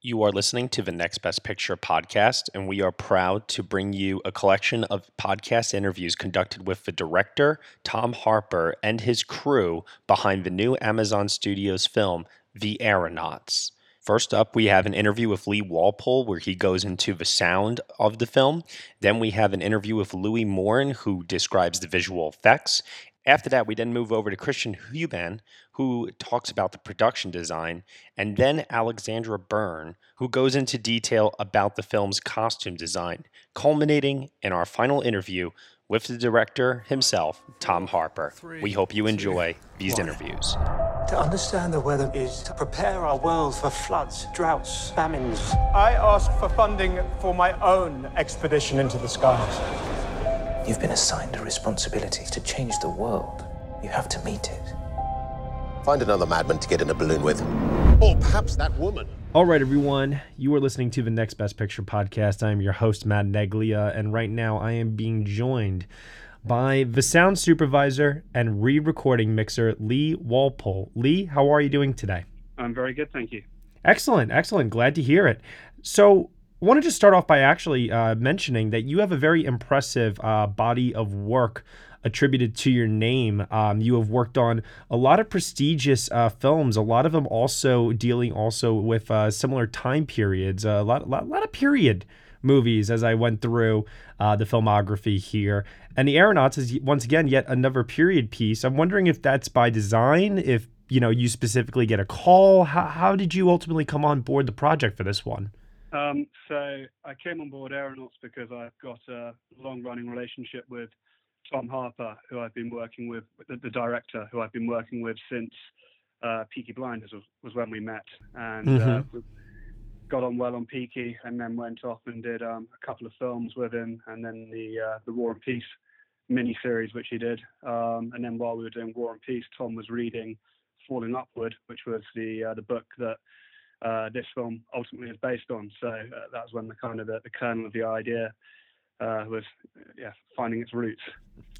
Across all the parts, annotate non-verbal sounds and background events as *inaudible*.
You are listening to the Next Best Picture podcast, and we are proud to bring you a collection of podcast interviews conducted with the director, Tom Harper, and his crew behind the new Amazon Studios film, The Aeronauts. First up, we have an interview with Lee Walpole where he goes into the sound of the film. Then we have an interview with Louis Morin who describes the visual effects. After that, we then move over to Christian Huband, who talks about the production design, and then Alexandra Byrne, who goes into detail about the film's costume design, culminating in our final interview with the director himself, Tom Harper. We hope you enjoy these interviews. To understand the weather is to prepare our world for floods, droughts, famines. I ask for funding for my own expedition into the skies. You've been assigned a responsibility to change the world. You have to meet it. Find another madman to get in a balloon with. Or perhaps that woman. All right, everyone. You are listening to the Next Best Picture podcast. I am your host, Matt Neglia, and right now I am being joined by the sound supervisor and re recording mixer, Lee Walpole. Lee, how are you doing today? I'm very good, thank you. Excellent, excellent. Glad to hear it. So, I want to just start off by actually uh, mentioning that you have a very impressive uh, body of work attributed to your name. Um, you have worked on a lot of prestigious uh, films, a lot of them also dealing also with uh, similar time periods, a lot, lot, lot of period movies as I went through uh, the filmography here. And The Aeronauts is once again yet another period piece. I'm wondering if that's by design, if you know you specifically get a call. How, how did you ultimately come on board the project for this one? Um, so I came on board Aeronauts because I've got a long-running relationship with Tom Harper, who I've been working with, the, director, who I've been working with since uh, Peaky Blinders was, was when we met, and mm-hmm. uh, got on well on Peaky, and then went off and did um, a couple of films with him, and then the uh, the War and Peace mini series, which he did, um, and then while we were doing War and Peace, Tom was reading Falling Upward, which was the uh, the book that uh, this film ultimately is based on. So uh, that was when the kind of the, the kernel of the idea uh, was yeah finding its roots.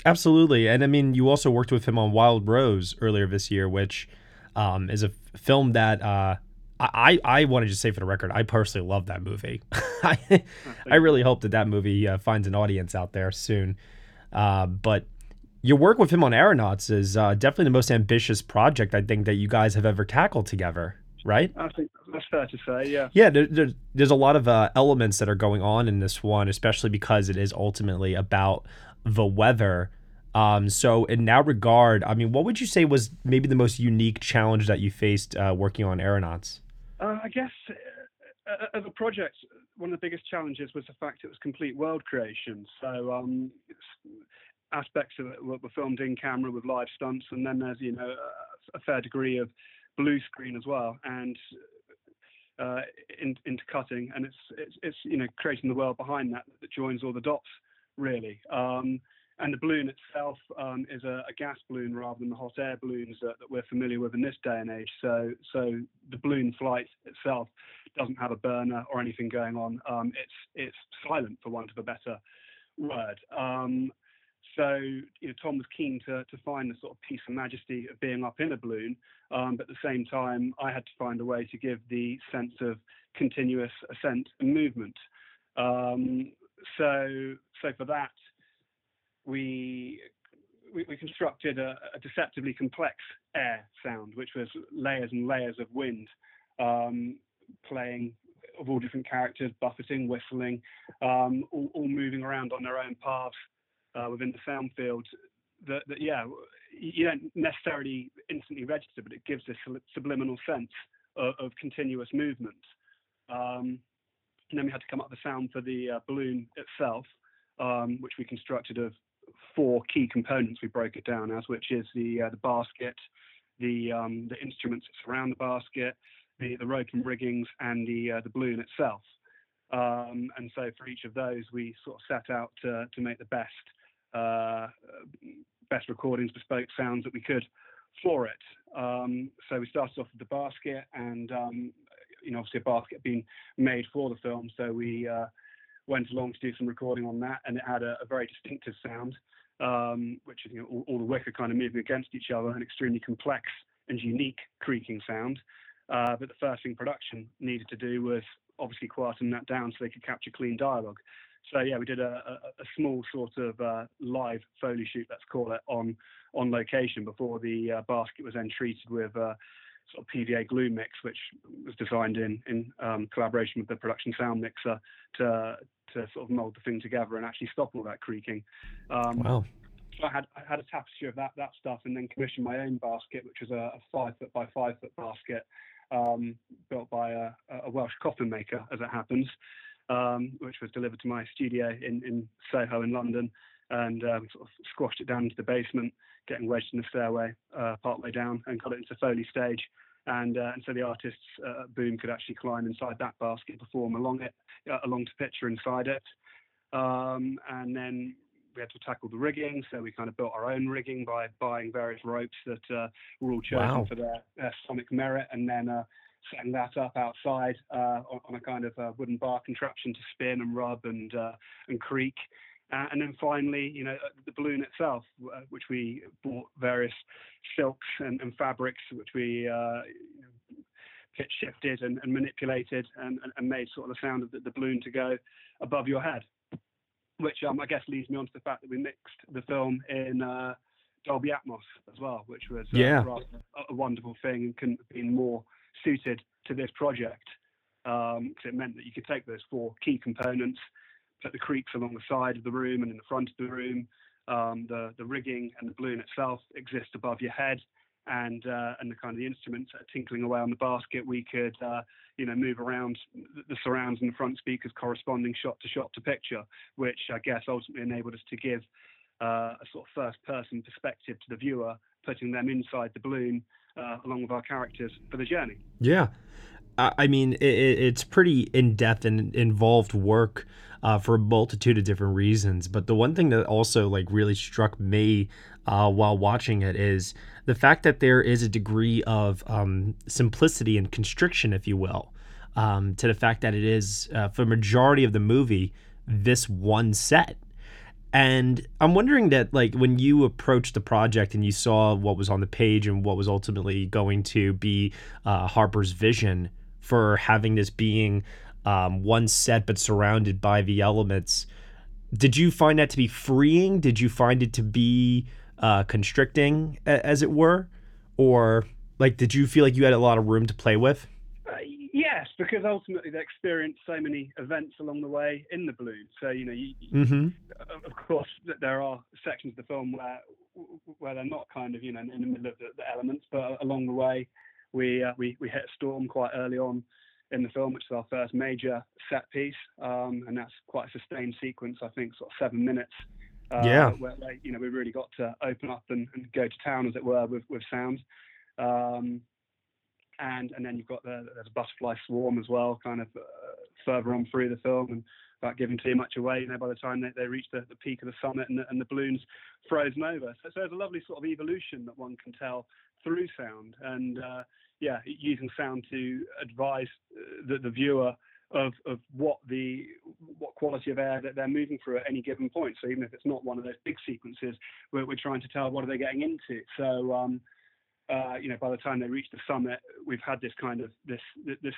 Absolutely, and I mean you also worked with him on Wild Rose earlier this year, which um, is a film that uh, I I wanted to just say for the record I personally love that movie. *laughs* I I really hope that that movie uh, finds an audience out there soon. Uh, but your work with him on Aeronauts is uh, definitely the most ambitious project I think that you guys have ever tackled together right? I think that's fair to say, yeah. Yeah, there, there, there's a lot of uh, elements that are going on in this one, especially because it is ultimately about the weather. Um, so, in that regard, I mean, what would you say was maybe the most unique challenge that you faced uh, working on Aeronauts? Uh, I guess uh, as a project, one of the biggest challenges was the fact it was complete world creation. So, um, aspects of it were filmed in camera with live stunts, and then there's you know a fair degree of blue screen as well, and uh, in, intercutting, and it's, it's it's you know creating the world behind that that joins all the dots really. Um, and the balloon itself um, is a, a, gas balloon rather than the hot air balloons that, that, we're familiar with in this day and age. So, so the balloon flight itself doesn't have a burner or anything going on. Um, it's it's silent, for want of a better word. So you know, Tom was keen to, to find the sort of peace and majesty of being up in a balloon, um, but at the same time, I had to find a way to give the sense of continuous ascent and movement. Um, so, so for that, we we, we constructed a, a, deceptively complex air sound, which was layers and layers of wind um, playing of all different characters, buffeting, whistling, um, all, all, moving around on their own paths uh, within the sound field that, that, yeah, you don't necessarily instantly register, but it gives this subliminal sense of, of continuous movement. Um, and then we had to come up with a sound for the uh, balloon itself, um, which we constructed of four key components. We broke it down as, which is the uh, the basket, the um, the instruments that surround the basket, the, the rope and riggings, and the uh, the balloon itself. Um, and so for each of those, we sort of set out to, to make the best uh, best recordings, bespoke sounds that we could for it. Um, so we started off with the basket, and um, you know, obviously a basket being made for the film. So we uh, went along to do some recording on that, and it had a, a very distinctive sound, um, which you know, all, all, the wicker kind of moving against each other, an extremely complex and unique creaking sound. Uh, but the first thing production needed to do was obviously quieten that down so they could capture clean dialogue. So yeah, we did a, a, a small sort of uh, live foley shoot, let's call it, on on location before the uh, basket was then treated with uh, sort of PVA glue mix, which was designed in in um, collaboration with the production sound mixer to to sort of mold the thing together and actually stop all that creaking. Um, wow. So I had I had a tapestry of that that stuff, and then commissioned my own basket, which was a, a five foot by five foot basket um, built by a, a, Welsh coffin maker, as it happens, um, which was delivered to my studio in, in Soho in London, and um, sort of squashed it down into the basement, getting wedged in the stairway uh, partway down, and got it into Foley stage. And, uh, and so the artists uh, Boom could actually climb inside that basket, perform along it, uh, along to picture inside it. Um, and then we had to tackle the rigging, so we kind of built our own rigging by buying various ropes that uh, were all chosen wow. for their, their, sonic merit, and then uh, setting that up outside uh, on, on, a kind of uh, wooden bar contraption to spin and rub and uh, and creak. Uh, and then finally, you know, the balloon itself, which we bought various silks and, and fabrics, which we you know, pitch shifted and, and manipulated and, and, made sort of the sound of the, the balloon to go above your head which um, I guess leads me on to the fact that we mixed the film in uh, Dolby Atmos as well, which was uh, yeah. a, a, wonderful thing and couldn't have been more suited to this project because um, it meant that you could take those four key components, put the creaks along the side of the room and in the front of the room, um, the the rigging and the balloon itself exist above your head, and uh, and the kind of the instruments tinkling away on the basket, we could uh, you know move around the surrounds and the front speakers corresponding shot to shot to picture, which I guess ultimately enabled us to give uh, a sort of first person perspective to the viewer, putting them inside the balloon uh, along with our characters for the journey. Yeah. I mean, it, it's pretty in depth and involved work uh, for a multitude of different reasons. But the one thing that also like really struck me uh, while watching it is the fact that there is a degree of um, simplicity and constriction, if you will, um, to the fact that it is uh, for majority of the movie this one set. And I'm wondering that, like, when you approached the project and you saw what was on the page and what was ultimately going to be uh, Harper's vision for having this being um, one set but surrounded by the elements, did you find that to be freeing? Did you find it to be uh, constricting, as it were, or like did you feel like you had a lot of room to play with? Yes, because ultimately they experienced so many events along the way in the balloon. So you know, you, mm-hmm. of course, there are sections of the film where where they're not kind of you know in the middle of the, the elements, but along the way we uh, we we hit a storm quite early on in the film, which is our first major set piece, um, and that's quite a sustained sequence. I think sort of seven minutes uh, yeah. Where, you know we really got to open up and, and, go to town, as it were, with with sound. Um, and and then you've got the, there's a butterfly swarm as well, kind of uh, further on through the film, and without giving too much away, you know, by the time they, they reach the, the peak of the summit and the, and the balloon's frozen over. So, so there's a lovely sort of evolution that one can tell through sound, and uh, yeah, using sound to advise uh, the, the viewer of, of what the what quality of air that they're moving through at any given point. So even if it's not one of those big sequences, we're, we're trying to tell what are they getting into. So um, uh, you know, by the time they reach the summit, we've had this kind of this this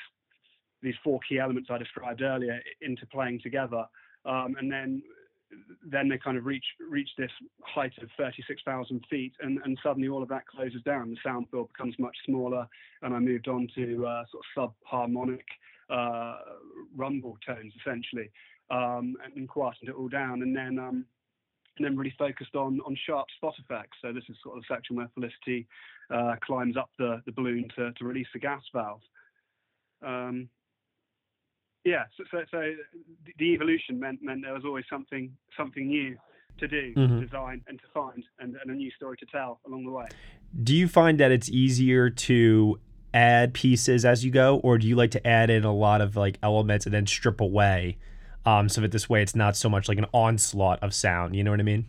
these four key elements I described earlier interplaying together, um, and then then they kind of reach reach this height of 36,000 feet, and, and suddenly all of that closes down. The sound field becomes much smaller, and I moved on to uh, sort of sub-harmonic uh, rumble tones essentially, um, and quietened it all down, and then um, and then really focused on on sharp spot effects. So this is sort of the section where Felicity uh, climbs up the, the balloon to, to release the gas valve. Um, yeah, so, so, so, the evolution meant meant there was always something something new to do, mm-hmm. to design, and to find, and, and a new story to tell along the way. Do you find that it's easier to add pieces as you go, or do you like to add in a lot of like elements and then strip away, um, so that this way it's not so much like an onslaught of sound? You know what I mean?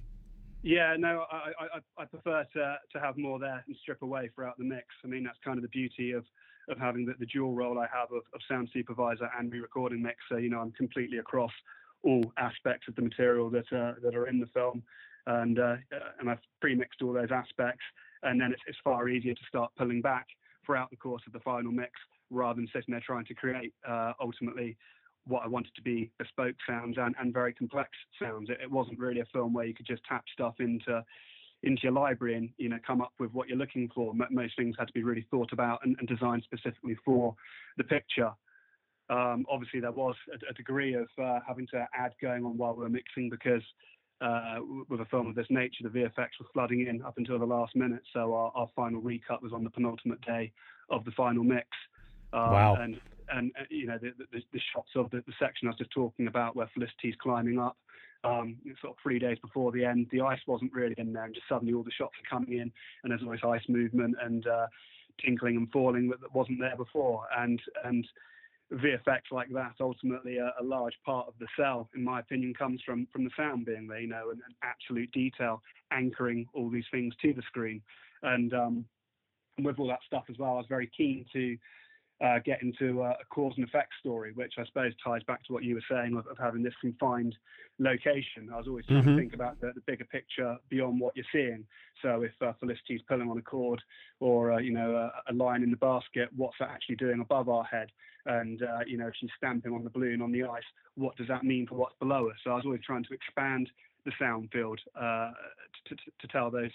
Yeah, no, I, I, I prefer to to have more there and strip away throughout the mix. I mean, that's kind of the beauty of of having the, the dual role I have of, of sound supervisor and re-recording mixer. You know, I'm completely across all aspects of the material that uh, that are in the film, and uh, and I've pre-mixed all those aspects, and then it's, it's far easier to start pulling back throughout the course of the final mix, rather than sitting there trying to create uh, ultimately what I wanted to be bespoke sounds and, and very complex sounds. It, it, wasn't really a film where you could just tap stuff into into your library and you know come up with what you're looking for. Most things had to be really thought about and, and designed specifically for the picture. Um, obviously, there was a, a degree of uh, having to add going on while we were mixing because uh, with a film of this nature, the VFX was flooding in up until the last minute. So our, our final recut was on the penultimate day of the final mix. Um, wow. And and uh, you know the, the, the shots of the, the, section I was just talking about where Felicity's climbing up. Um, sort of three days before the end, the ice wasn't really in there, and just suddenly all the shots are coming in, and there's all this ice movement and uh, tinkling and falling that, wasn't there before, and and VFX like that, ultimately a, a, large part of the sell, in my opinion, comes from from the sound being there, you know, and, and absolute detail anchoring all these things to the screen, and um, and with all that stuff as well, I was very keen to uh, get into a, a, cause and effect story, which I suppose ties back to what you were saying of, of having this confined location. I was always trying mm-hmm. to think about the, the, bigger picture beyond what you're seeing. So if uh, Felicity's pulling on a cord or uh, you know a, a, line in the basket, what's that actually doing above our head? And uh, you know if she's stamping on the balloon on the ice, what does that mean for what's below us? So I was always trying to expand the sound field uh, to, to, to tell those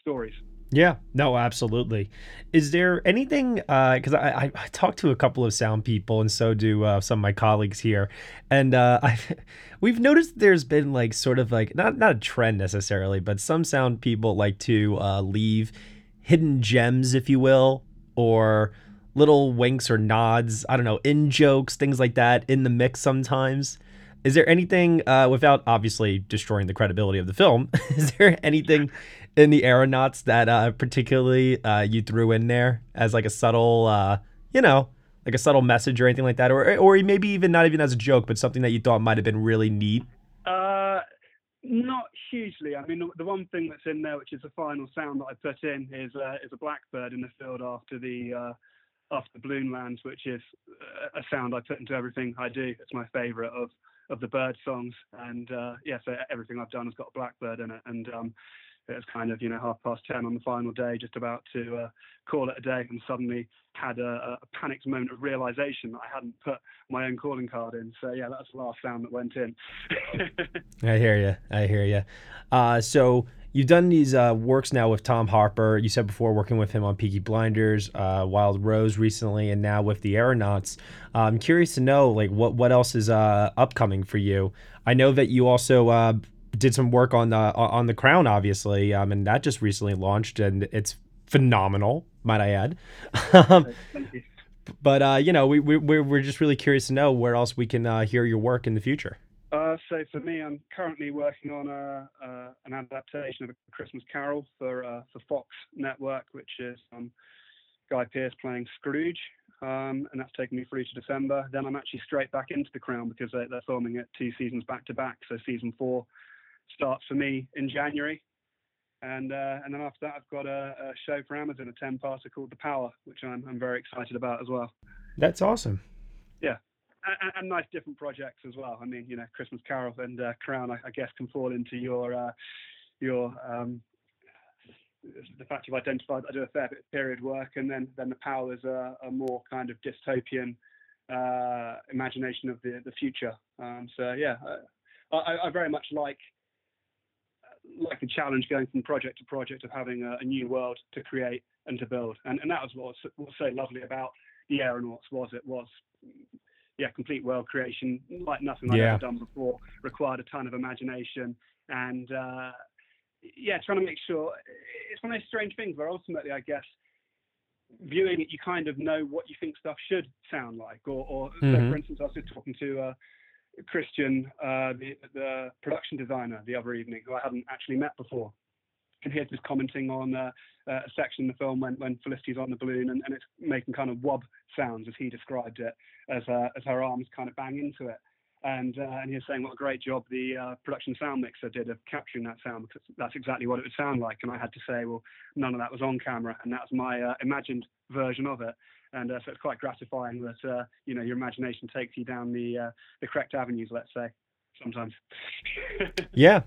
stories. Yeah, no, absolutely. Is there anything? Uh because uh, I, I talked to a couple of sound people, and so do uh, some of my colleagues here, and uh, *laughs* I we've noticed there's been like sort of like not not a trend necessarily, but some sound people like to uh, leave hidden gems, if you will, or little winks or nods. I don't know, in jokes, things like that, in the mix sometimes. Is there anything, uh, without obviously destroying the credibility of the film, *laughs* is there anything in the aeronauts that uh, particularly uh, you threw in there as like a subtle, uh, you know, like a subtle message or anything like that, or or maybe even not even as a joke, but something that you thought might have been really neat? Uh, not hugely. I mean, the, one thing that's in there, which is the final sound that I put in, is uh, is a blackbird in the field after the uh, after balloon lands, which is a sound I put into everything I do. It's my favourite of of the bird songs, and uh, yeah, so everything I've done has got a blackbird in it, and um, it was kind of you know half past ten on the final day, just about to uh, call it a day, and suddenly had a, a, panicked moment of realization that I hadn't put my own calling card in. So yeah, that's the last sound that went in. *laughs* I hear you. I hear you. Uh, so you've done these uh, works now with Tom Harper. You said before working with him on Peaky Blinders, uh, Wild Rose recently, and now with the Aeronauts. I'm curious to know like what what else is uh, upcoming for you. I know that you also uh, did some work on the on the Crown, obviously, um, and that just recently launched, and it's phenomenal, might I add. *laughs* um, but uh, you know, we we we're just really curious to know where else we can uh, hear your work in the future. Uh, so for me, I'm currently working on a, uh, an adaptation of a Christmas Carol for uh, for Fox Network, which is um, Guy Pearce playing Scrooge, um, and that's taken me through to December. Then I'm actually straight back into The Crown because they, are filming it two seasons back to back. So season four starts for me in January. And uh, and then after that, I've got a, a show for Amazon, a 10 parter called The Power, which I'm, I'm very excited about as well. That's awesome. Yeah. And, and nice different projects as well. I mean, you know, Christmas Carol and uh, Crown, I, I, guess, can fall into your uh, your um, the fact you've identified I do a fair bit of period work, and then then the power is a, a more kind of dystopian uh, imagination of the the future. Um, so yeah, I, I, very much like like the challenge going from project to project of having a, a, new world to create and to build. And, and that was what was, what was so lovely about the Aeronauts was it was yeah complete world creation like nothing I've ever done before. Required a ton of imagination and uh, yeah, trying to make sure it's one of those strange things where ultimately I guess viewing it, you kind of know what you think stuff should sound like. Or, or mm-hmm. so for instance, I was just talking to uh, Christian, uh, the, the, production designer, the other evening, who I hadn't actually met before. And he was just commenting on uh, uh, a section in the film when, when Felicity's on the balloon and, and it's making kind of wob sounds, as he described it, as, uh, as her arms kind of bang into it. And, uh, and he was saying what a great job the uh, production sound mixer did of capturing that sound because that's exactly what it would sound like. And I had to say, well, none of that was on camera, and that's my imagined version of it and uh, so it's quite gratifying that uh, you know your imagination takes you down the uh, the correct avenues. Let's say sometimes. *laughs* yeah.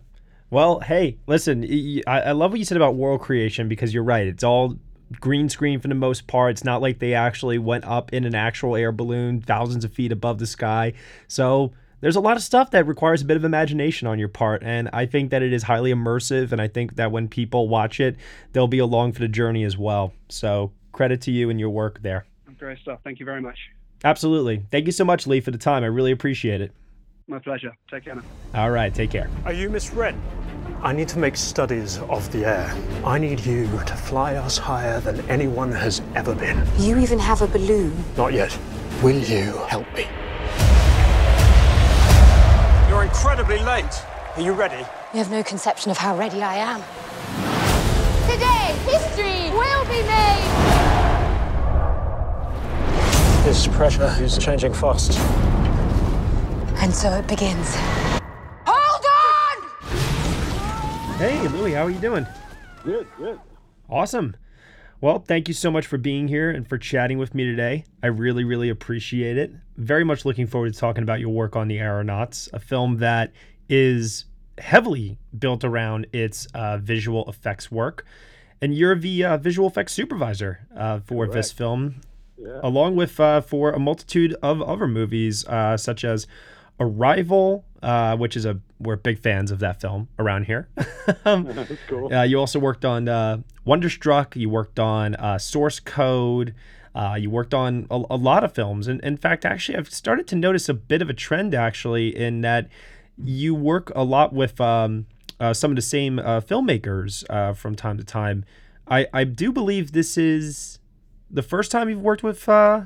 Well, hey, listen, I, I love what you said about world creation because you're right. It's all green screen for the most part. It's not like they actually went up in an actual air balloon thousands of feet above the sky. So there's a lot of stuff that requires a bit of imagination on your part. And I think that it is highly immersive. And I think that when people watch it, they'll be along for the journey as well. So credit to you and your work there. Great stuff. Thank you very much. Absolutely. Thank you so much, Lee, for the time. I really appreciate it. My pleasure. Take care now. All right. Take care. Are you Miss Wren? I need to make studies of the air. I need you to fly us higher than anyone has ever been. You even have a balloon. Not yet. Will you help me? You're incredibly late. Are you ready? You have no conception of how ready I am. Today, history will be made! This pressure is changing fast. And so it begins. Hold on! Hey, Louie, how are you doing? Good, good. Awesome. Well, thank you so much for being here and for chatting with me today. I really, really appreciate it. Very much looking forward to talking about your work on The Aeronauts, a film that is heavily built around its uh, visual effects work. And you're the uh, visual effects supervisor uh, for Correct. this film, Yeah. along with uh, for a multitude of other movies, uh, such as Arrival, uh, which is a we're big fans of that film around here. *laughs* um, *laughs* That's cool. uh, you also worked on uh, Wonderstruck. You worked on uh, Source Code. Uh, you worked on a, a lot of films, and in fact, actually, I've started to notice a bit of a trend actually in that you work a lot with um, uh, some of the same uh, filmmakers uh, from time to time. I, I do believe this is the first time you've worked with uh,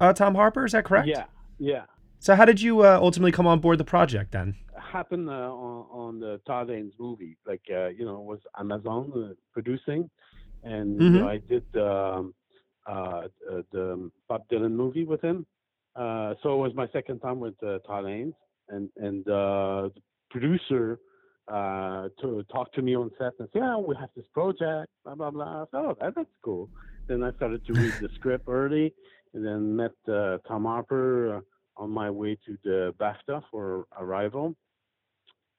uh, Tom Harper. Is that correct? Yeah, yeah. So how did you uh, ultimately come on board the project then? Happened uh, on, on the Todd Haynes movie. Like, uh, you know, it was Amazon uh, producing. And you Mhm. know, I did um, uh, uh, the Bob Dylan movie with him. Uh, so it was my second time with uh, Todd Haynes. And, and uh, the producer uh, to talk to me on set and say, "Yeah, we have this project, blah blah blah." So "Oh, that, that's cool." Then I started to read the script early, and then met uh, Tom Harper uh, on my way to the BAFTA for Arrival,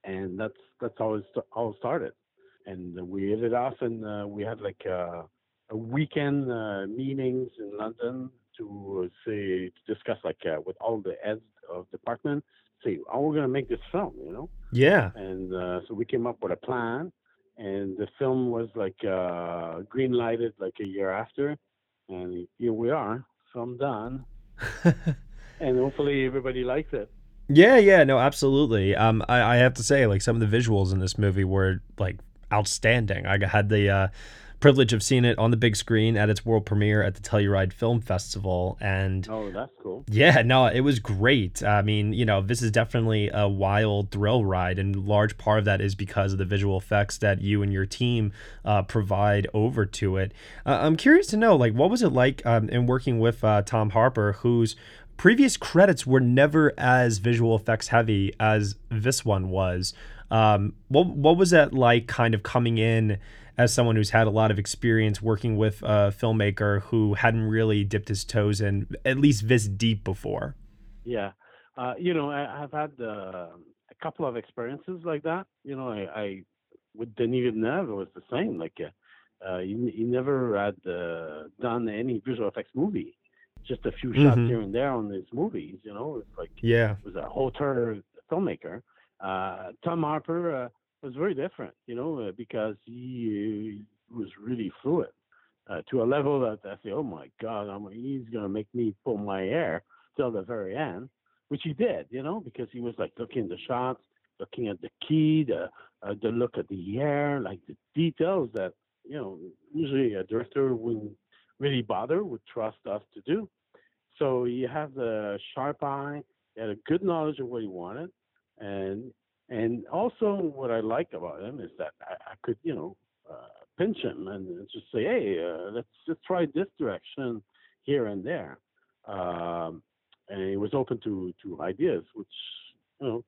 and that's that's how it st- all started. And we hit it off, and uh, we had like uh, a weekend uh, meetings in London to uh, say to discuss like uh, with all the heads of department, say how we're gonna make this film, you know Yeah. and uh, so we came up with a plan and the film was like uh, green lighted like a year after and here we are film done *laughs* and hopefully everybody likes it Yeah, yeah, no, absolutely. Um, I, I have to say, like some of the visuals in this movie were like outstanding. I had the uh, privilege of seeing it on the big screen at its world premiere at the Telluride Film Festival, and oh that's cool yeah, no, it was great. I mean, you know, this is definitely a wild thrill ride, and large part of that is because of the visual effects that you and your team uh, provide over to it. Uh, I'm curious to know, like, what was it like um, in working with uh, Tom Harper, whose previous credits were never as visual effects heavy as this one was. Um, what what was that like, kind of coming in as someone who's had a lot of experience working with a filmmaker who hadn't really dipped his toes in at least this deep before? yeah uh, you know I, i've had uh, a couple of experiences like that you know i, I with denis villeneuve it was the same like uh, uh, he, he never had uh, done any visual effects movie just a few shots Mhm. here and there on his movies you know it's like Yeah. it was a auteur filmmaker. Uh, Tom Harper uh, was very different, you know, uh, because he was really fluid uh, to a level that I say, oh my God, I'm, he's going to make me pull my hair till the very end, which he did, you know, because he was like looking at the shots, looking at the key, the uh, the look at the hair, like the details that you know usually a director wouldn't really bother, would trust us to do. So he had a sharp eye, he had a good knowledge of what he wanted, and and also what I like about him is that I, I could you know uh, pinch him and just say, hey, uh, let's just try this direction here and there, um, and he was open to to ideas, which you know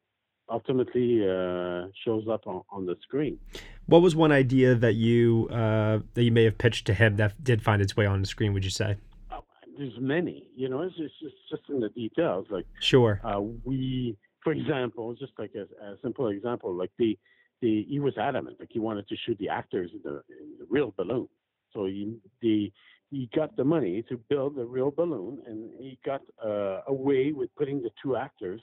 ultimately uh, shows up on, on the screen. What was one idea that you uh, that you may have pitched to him that did find its way on the screen? Would you say? Oh, There's many, you know, it's just, it's just in the details. Like Sure. uh, we, for example, just like a, a simple example, like the, the he was adamant, like he wanted to shoot the actors in the, in the real balloon. So he the he got the money to build a real balloon, and he got uh, away with putting the two actors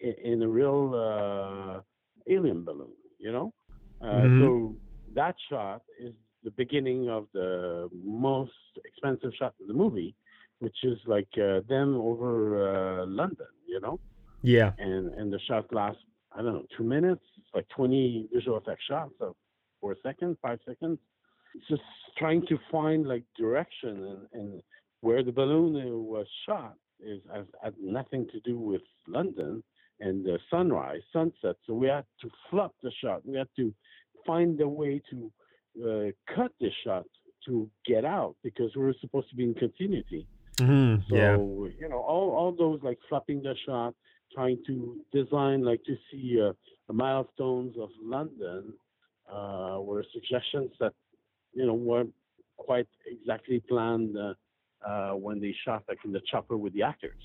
in, in a real uh, alien balloon. You know, uh, Mhm. so that shot is the beginning of the most expensive shot in the movie, which is like uh, them over uh, London. You know Yeah. and and the shot lasts I don't know two minutes. Like 20 visual effect shots of four seconds, five seconds. It's just trying to find like direction and, and where the balloon was shot is has had nothing to do with London and the sunrise, sunset. So we had to flop the shot. We had to find a way to uh, cut the shot to get out because we were supposed to be in continuity. Mhm, So yeah. you know, all all those like flopping the shot, trying to design like to see uh, the milestones of London uh, were suggestions that you know weren't quite exactly planned uh, uh, when they shot like in the chopper with the actors.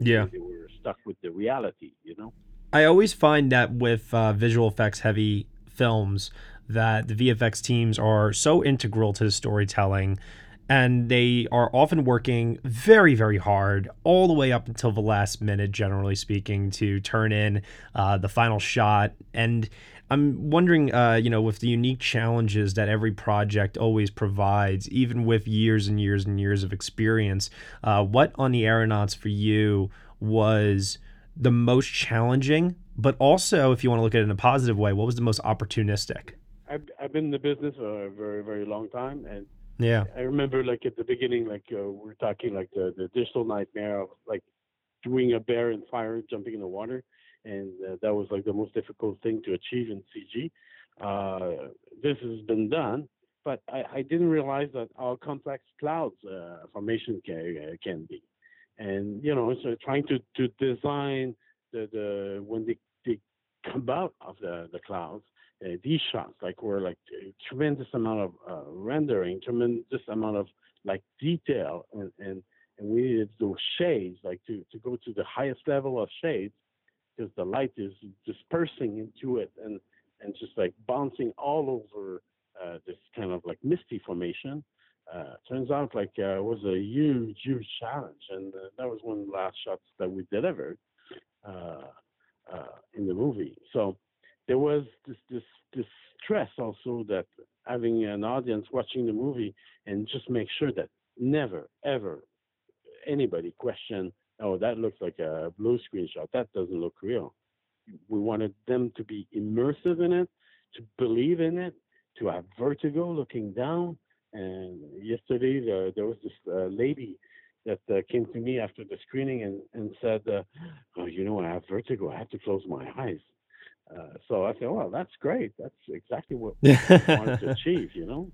Yeah. They were stuck with the reality, you know. I always find that with uh, visual effects heavy films, that the VFX teams are so integral to the storytelling, and they are often working very, very hard all the way up until the last minute, generally speaking, to turn in uh, the final shot. And I'm wondering, uh, you know, with the unique challenges that every project always provides, even with years and years and years of experience, uh, what on the aeronauts for you was the most challenging, but also, if you want to look at it in a positive way, what was the most opportunistic? I've I've been in the business for a very very long time, and Yeah. I remember like at the beginning, like uh, we we're talking like the, the digital nightmare of like doing a bear in fire, jumping in the water, and uh, that was like the most difficult thing to achieve in CG. Uh, this has been done, but I, I didn't realize that how complex clouds uh, formation can, uh, can be, and you know, so trying to to design the the when they they come out of the the clouds uh, these shots like were like tremendous amount of uh, rendering, tremendous amount of like detail, and, and and we needed those shades like to to go to the highest level of shades because the light is dispersing into it and and just like bouncing all over uh, this kind of like misty formation. Uh, turns out like uh, it was a huge huge challenge, and uh, that was one of the last shots that we delivered uh, uh, in the movie. So there was this this this stress also that having an audience watching the movie and just make sure that never ever anybody question oh that looks like a blue screen shot that doesn't look real. We wanted them to be immersive in it to believe in it to have vertigo looking down. And yesterday there, was this uh, lady that uh, came to me after the screening and, and said uh, oh you know i have vertigo. I have to close my eyes uh, so I said, "Well, that's great. That's exactly what *laughs* we wanted to achieve." You know.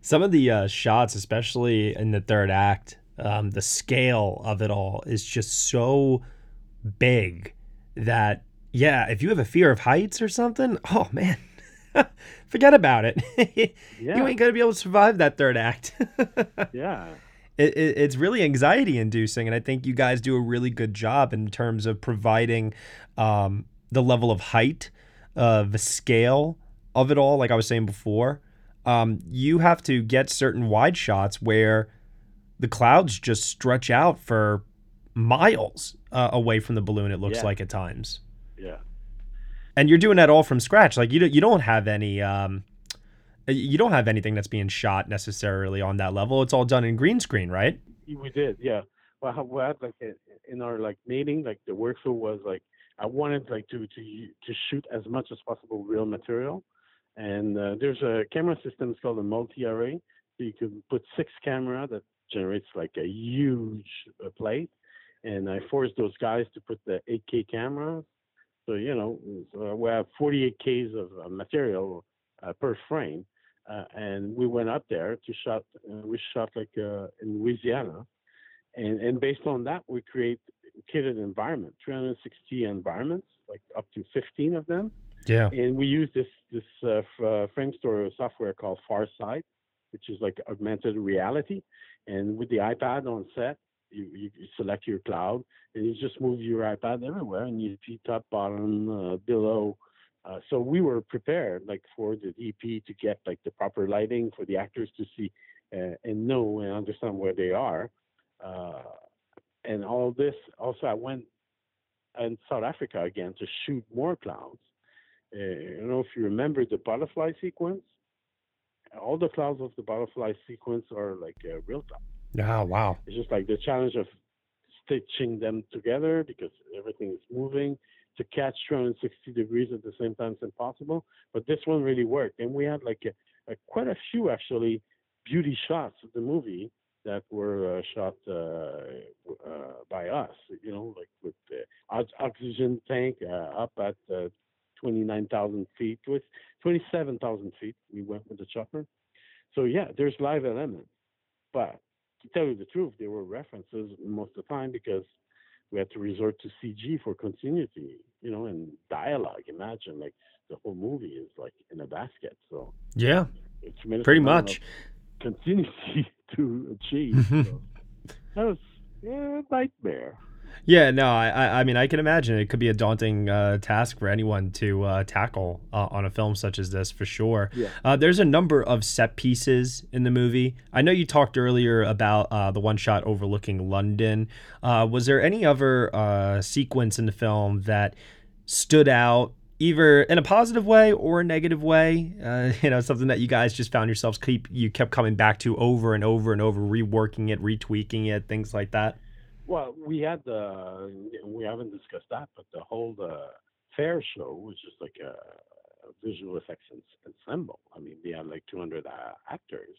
Some of the uh, shots, especially in the third act, um, the scale of it all is just so big that, yeah, if you have a fear of heights or something, oh man, *laughs* forget about it. *laughs* Yeah. You ain't gonna be able to survive that third act. Yeah. it, it, it's really anxiety inducing and i think you guys do a really good job in terms of providing um, the level of height uh, the scale of it all like i was saying before um, you have to get certain wide shots where the clouds just stretch out for miles uh, away from the balloon it looks Yeah. like at times Yeah. and you're doing that all from scratch like you don't, you don't have any um, you don't have anything that's being shot necessarily on that level it's all done in green screen right We did, yeah. Well, how- we had like a, in our like meeting, like the workflow was like I wanted like to to to shoot as much as possible real material, and uh, there's a camera system it's called a multi-array, so you can put six camera that generates like a huge uh, plate, and I forced those guys to put the 8K cameras, so you know so we have 48 Ks of uh, material uh, per frame, uh, and we went up there to shot. Uh, we shot like in Louisiana, and and based on that, we create kitted environment, 360 environments, like up to 15 of them. yeah And we use this this uh, uh, Framestore software called Farsight, which is like augmented reality. And with the iPad on set, you, you, you select your cloud, and you just move your iPad everywhere, and you see top, bottom, uh, below. Uh, so we were prepared, like for the DP, to get like the proper lighting for the actors to see uh, and know and understand where they are. And all this also, I went in South Africa again to shoot more clouds. Uh, I don't know if you remember the butterfly sequence. All the clouds of the butterfly sequence are like uh, real time. Oh, wow. It's just like the challenge of stitching them together because everything is moving. To catch 360 degrees at the same time is impossible. But this one really worked, and we had like a, a, quite a few actually beauty shots of the movie that were uh, shot uh, uh, by us. You know, like with the oxygen tank uh, up at uh, 29,000 feet, with 27,000 feet. We went with the chopper. So yeah, there's live elements, but to tell you the truth, there were references most of the time because we had to resort to CG for continuity, you know, and dialogue. Imagine like the whole movie is like in a basket. So yeah, pretty much continuity *laughs* to achieve. so *laughs* that was yeah, a nightmare. Yeah, no, I, I mean, I can imagine it could be a daunting uh, task for anyone to uh, tackle uh, on a film such as this, for sure. Yeah. Uh, there's a number of set pieces in the movie. I know you talked earlier about uh, the one shot overlooking London. Uh, was there any other sequence in the film that stood out? Either in a positive way or a negative way, *laughs* you know, something that you guys just found yourselves keep you kept coming back to over and over and over, reworking it, retweaking it, things like that. Well, we had the we haven't discussed that, but the whole the fair show was just like a, a visual effects ensemble. I mean, we had like 200 uh, actors,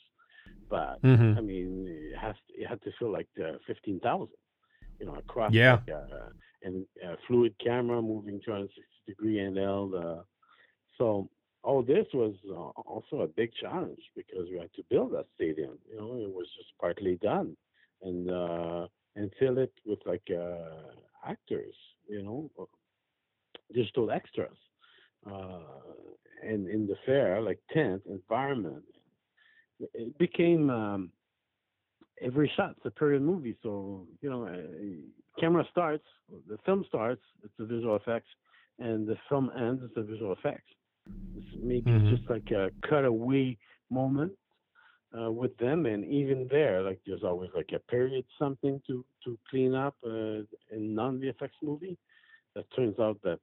but mm-hmm. I mean, it has it had to feel like the 15,000, you know, across yeah, like, uh, and a fluid camera moving 260 degree angle. Uh, so all this was uh, also a big challenge because we had to build that stadium. You know, it was just partly done, and uh, and fill it with like uh, actors, you know, digital extras. Uh, and in the fair, like tent, environment, it became um, every shot's a period movie. So, you know, uh, camera starts, the film starts, it's the visual effects, and the film ends, the visual effects. It's maybe mm-hmm. just like a cutaway moment uh, with them, and even there, like there's always like a period something to to clean up uh, in non VFX movie. That turns out that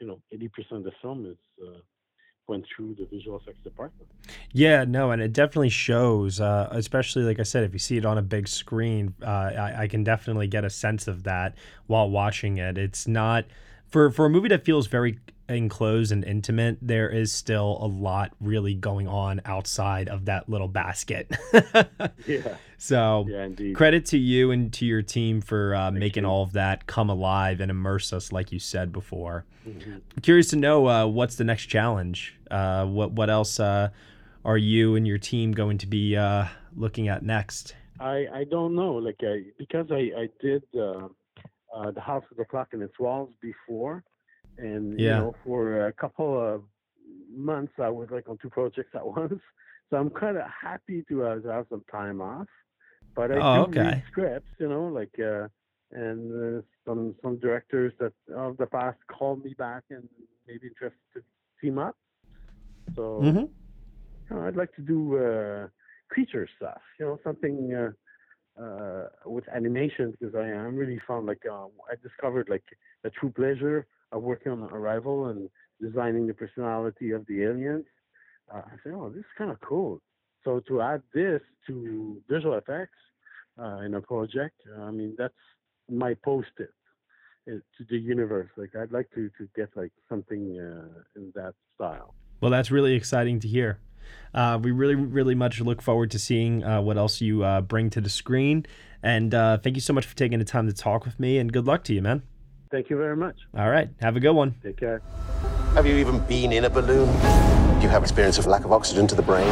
you know 80% of the film is uh, went through the visual effects department. Yeah, no, and it definitely shows. Uh, especially like I said, if you see it on a big screen, uh, I, I can definitely get a sense of that while watching it. It's not for for a movie that feels very enclosed and intimate, there is still a lot really going on outside of that little basket. *laughs* yeah. So yeah, indeed. credit to you and to your team for uh, making you. all of that come alive and immerse us, like you said before. Mm-hmm. Curious to know uh, what's the next challenge. Uh, what what else uh, are you and your team going to be uh, looking at next? I I don't know. Like I because I I did uh, the House of the Clock and its walls before and yeah. you know for a couple of months I was like on two projects at *laughs* once. So I'm kind of happy to, uh, have some time off. But I oh, do okay. read scripts, you know, like uh, and uh, some some directors that of the past called me back and maybe interested to team up. So mm-hmm. you know, I'd like to do uh, creature stuff, you know, something uh, with animation because I am really found like uh, I discovered like a true pleasure of working on Arrival and designing the personality of the aliens. Uh, I said, oh, this is kind of cool. So to add this to visual effects uh, in a project, I mean, that's my post-it uh, to the universe. Like I'd like to to get like something uh, in that style. Well, that's really exciting to hear. Uh, we really, really much look forward to seeing uh, what else you uh, bring to the screen. And uh, thank you so much for taking the time to talk with me. And good luck to you, man. Thank you very much. All right. Have a good one. Take care. Have you even been in a balloon? Do you have experience of lack of oxygen to the brain?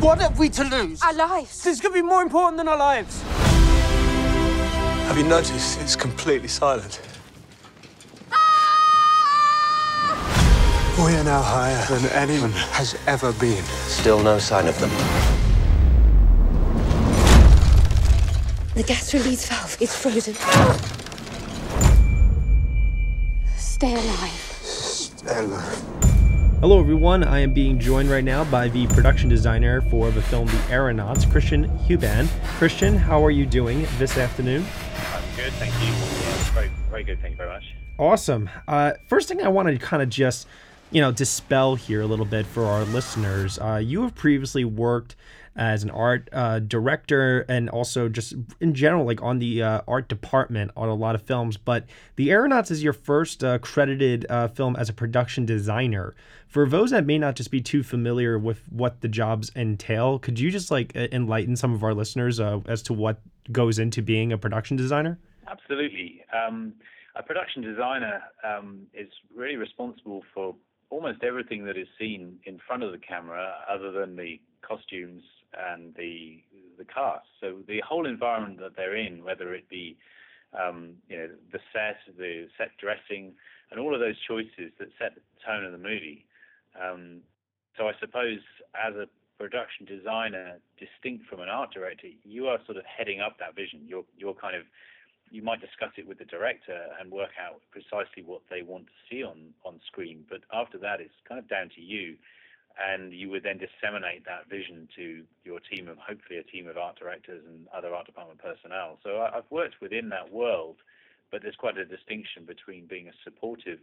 What have we to lose? Our lives. This could be more important than our lives. Have you noticed it's completely silent? We are now higher than anyone has ever been. Still no sign of them. The gas release valve is frozen. Stay alive. Stay alive. Hello, everyone. I am being joined right now by the production designer for the film The Aeronauts, Christian Huband. Christian, how are you doing this afternoon? I'm good, thank you. Yeah, very, very good. Thank you very much. Awesome. Uh, first thing I want to kind of just, you know, dispel here a little bit for our listeners. Uh, you have previously worked as an art uh, director and also just in general, like on the uh, art department on a lot of films. But The Aeronauts is your first uh, credited uh, film as a production designer. For those that may not just be too familiar with what the jobs entail, could you just like enlighten some of our listeners uh, as to what goes into being a production designer? Absolutely. Um, a production designer um, is really responsible for almost everything that is seen in front of the camera, other than the costumes and the the cast. So the whole environment that they're in, whether it be um, you know the set, the set dressing, and all of those choices that set the tone of the movie. Um, so I suppose as a production designer, distinct from an art director, you are sort of heading up that vision. You're you're kind of you might discuss it with the director and work out precisely what they want to see on on screen. But after that, it's kind of down to you and you would then disseminate that vision to your team of hopefully a team of art directors and other art department personnel. So I, have worked within that world, but there's quite a distinction between being a supportive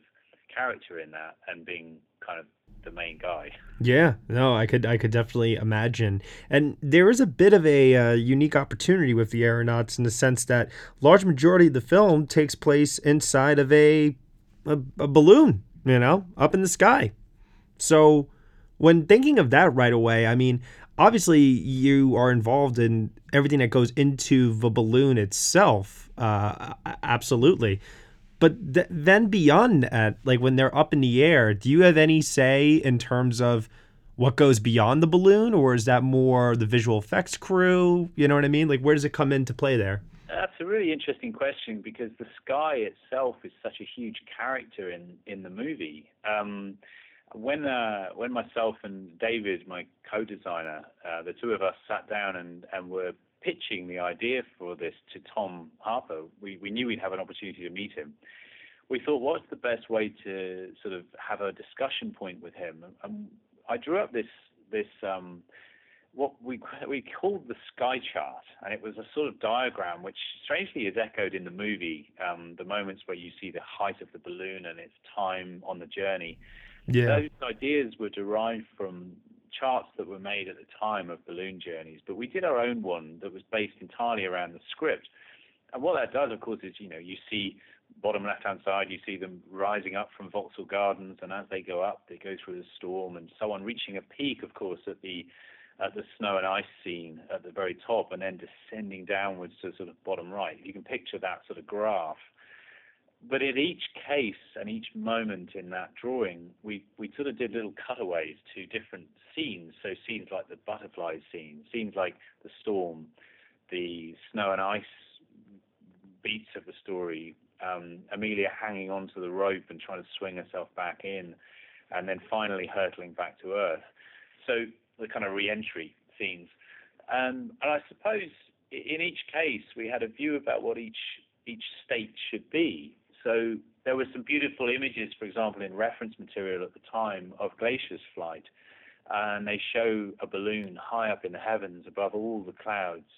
character in that and being kind of the main guy. Yeah, no, I could I could definitely imagine. And there is a bit of a uh, unique opportunity with the aeronauts in the sense that large majority of the film takes place inside of a a, a balloon, you know, up in the sky. So when thinking of that right away, I mean, obviously you are involved in everything that goes into the balloon itself. Uh, absolutely. But th- then beyond that, like when they're up in the air, do you have any say in terms of what goes beyond the balloon, or is that more the visual effects crew? You know what I mean? Like, where does it come into play there? That's a really interesting question because the sky itself is such a huge character in in the movie. Um, when uh, when myself and David, my co-designer, uh, the two of us sat down and, and were pitching the idea for this to Tom Harper, we, we knew we'd have an opportunity to meet him. We thought, what's the best way to sort of have a discussion point with him? And I drew up this this um, what we we called the sky chart, and it was a sort of diagram which strangely is echoed in the movie. Um, the moments where you see the height of the balloon and its time on the journey. Yeah. Those ideas were derived from charts that were made at the time of balloon journeys, but we did our own one that was based entirely around the script. And what that does, of course, is you know you see bottom left-hand side, you see them rising up from Vauxhall Gardens, and as they go up, they go through the storm and so on, reaching a peak, of course, at the at the snow and ice scene at the very top, and then descending downwards to sort of bottom right. You can picture that sort of graph but in each case and each moment in that drawing, we, we sort of did little cutaways to different scenes. So scenes like the butterfly scene, scenes like the storm, the snow and ice beats of the story, um, Amelia hanging onto the rope and trying to swing herself back in, and then finally hurtling back to earth. So the kind of re-entry scenes. Um, and I suppose in each case we had a view about what each each state should be so there were some beautiful images, for example, in reference material at the time of Glaisher's flight, and they show a balloon high up in the heavens above all the clouds,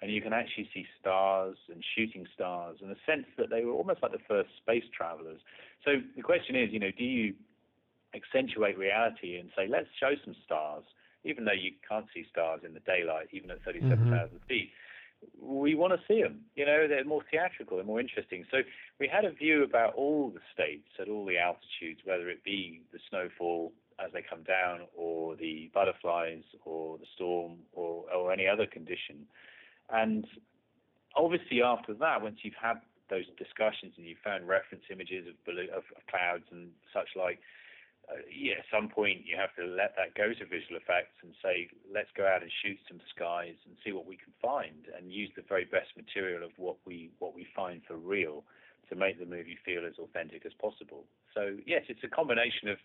and you can actually see stars and shooting stars, and a sense that they were almost like the first space travelers. So the question is, you know, do you accentuate reality and say, let's show some stars, even though you can't see stars in the daylight, even at 37,000 mm-hmm. feet? We want to see them. You know, they're more theatrical, they're more interesting. So we had a view about all the states at all the altitudes, whether it be the snowfall as they come down, or the butterflies, or the storm, or or any other condition. And obviously, after that, once you've had those discussions and you've found reference images of, of, of clouds and such like, uh, yeah, at some point you have to let that go to visual effects and say, let's go out and shoot some skies and see what we can find, and use the very best material of what we what we find for real to make the movie feel as authentic as possible. So yes, it's a combination of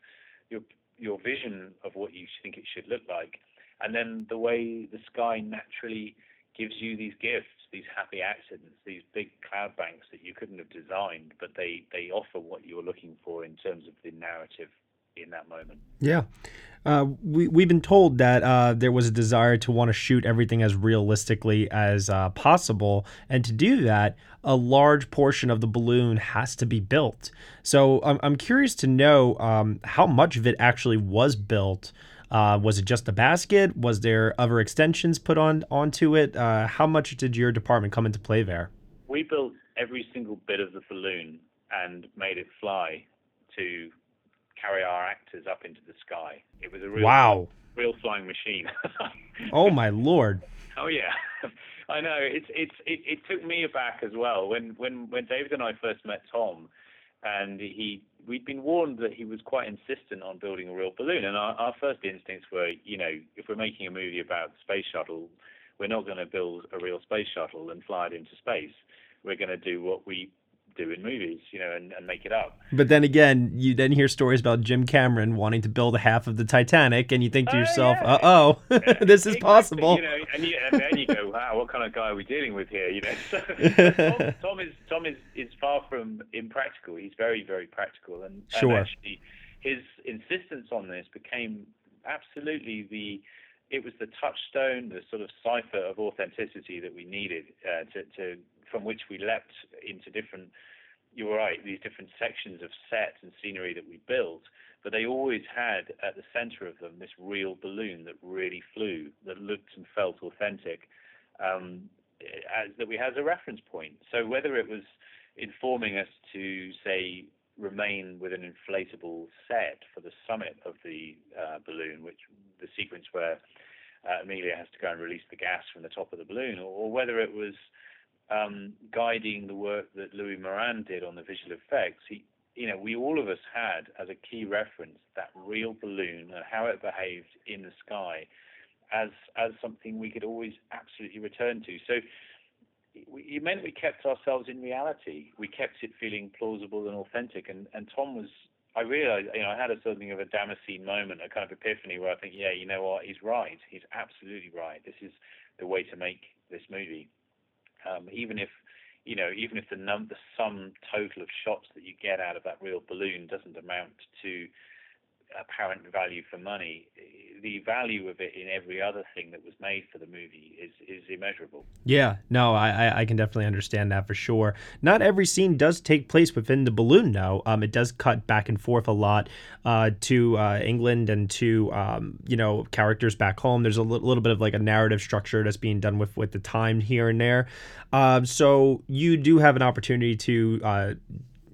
your your vision of what you think it should look like, and then the way the sky naturally gives you these gifts, these happy accidents, these big cloud banks that you couldn't have designed, but they they offer what you're looking for in terms of the narrative in that moment. Yeah. Uh, we, we've been told that uh, there was a desire to want to shoot everything as realistically as uh, possible. And to do that, a large portion of the balloon has to be built. So I'm, I'm curious to know um, how much of it actually was built. Uh, was it just the basket? Was there other extensions put on onto it? Uh, how much did your department come into play there? We built every single bit of the balloon and made it fly to carry our actors up into the sky. It was a real wow, real flying machine. *laughs* oh my lord! Oh yeah, *laughs* I know. It's it's it, it took me aback as well when when when David and I first met Tom, and he we'd been warned that he was quite insistent on building a real balloon, and our, our first instincts were, you know, if we're making a movie about the space shuttle, we're not going to build a real space shuttle and fly it into space. We're going to do what we do in movies, you know, and, and make it up. But then again, you then hear stories about Jim Cameron wanting to build a half of the Titanic, and you think to Oh, yourself, yeah. "Uh oh, *laughs* *laughs* this is Exactly, possible." You know, and, you, and then you go, *laughs* wow, what kind of guy are we dealing with here? You know, so Tom, Tom is Tom is, is far from impractical. He's very very practical, and, Sure. and actually his insistence on this became absolutely the it was the touchstone, the sort of cipher of authenticity that we needed uh, to, to from which we leapt into different. You were right; these different sections of set and scenery that we built, but they always had at the center of them this real balloon that really flew, that looked and felt authentic, um, as that we had as a reference point. So whether it was informing us to say remain with an inflatable set for the summit of the uh, balloon, which the sequence where uh, Amelia has to go and release the gas from the top of the balloon, or, or whether it was um, guiding the work that Louis Morin did on the visual effects. He, you know, we all of us had as a key reference that real balloon and how it behaved in the sky as as something we could always absolutely return to. So it meant we kept ourselves in reality. We kept it feeling plausible and authentic. And and Tom was. I realized, you know, I had a something of a Damascene moment, a kind of epiphany where I think, yeah, you know what, he's right. He's absolutely right. This is the way to make this movie. Um, even if, you know, even if the num the sum total of shots that you get out of that real balloon doesn't amount to apparent value for money, the value of it in every other thing that was made for the movie is is immeasurable. Yeah, no, I, I- can definitely understand that for sure. Not every scene does take place within the balloon, though. Um, it does cut back and forth a lot uh, to uh, England and to um, you know characters back home. There's a li- little bit of like a narrative structure that's being done with with the time here and there. Um, so you do have an opportunity to uh,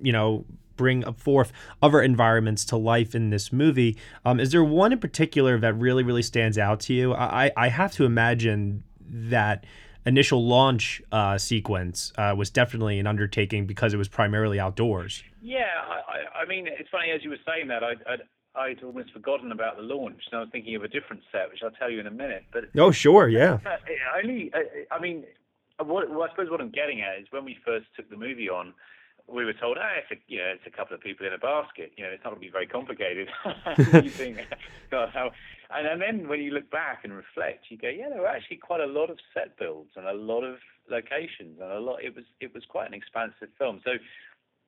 you know bring forth other environments to life in this movie. Um, is there one in particular that really, really stands out to you? I, I have to imagine that initial launch uh, sequence uh, was definitely an undertaking because it was primarily outdoors. Yeah, I, I, I mean, it's funny as you were saying that, I'd, I'd, I'd almost forgotten about the launch, and I was thinking of a different set, which I'll tell you in a minute. But Oh, sure, yeah. Uh, only, I mean, what, well, I suppose what I'm getting at is when we first took the movie on, we were told, ah, it's a, you know, it's a couple of people in a basket. You know, it's not going to be very complicated. *laughs* *laughs* you think, God, how? And, and then when you look back and reflect, you go, yeah, there were actually quite a lot of set builds and a lot of locations and a lot. It was it was quite an expansive film. So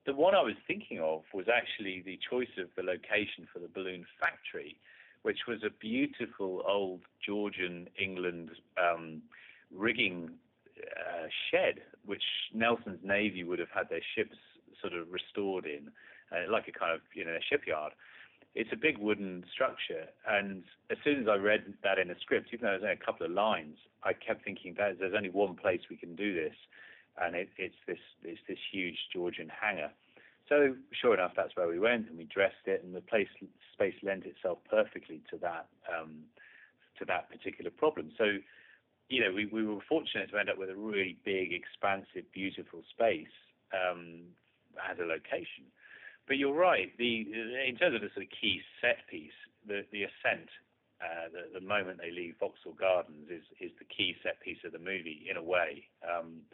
the one I was thinking of was actually the choice of the location for the balloon factory, which was a beautiful old Georgian England um, rigging uh, shed, which Nelson's Navy would have had their ships sort of restored in, uh, like a kind of you know a shipyard. It's a big wooden structure, and as soon as I read that in a script, even though there's only a couple of lines, I kept thinking that there's only one place we can do this, and it, it's this it's this huge Georgian hangar. So sure enough, that's where we went, and we dressed it, and the place space lent itself perfectly to that um, to that particular problem. So you know, we, we were fortunate to end up with a really big, expansive, beautiful space um, as a location. But you're right. The in terms of the sort of key set piece, the the ascent, uh, the the moment they leave Vauxhall Gardens is is the key set piece of the movie in a way. Um,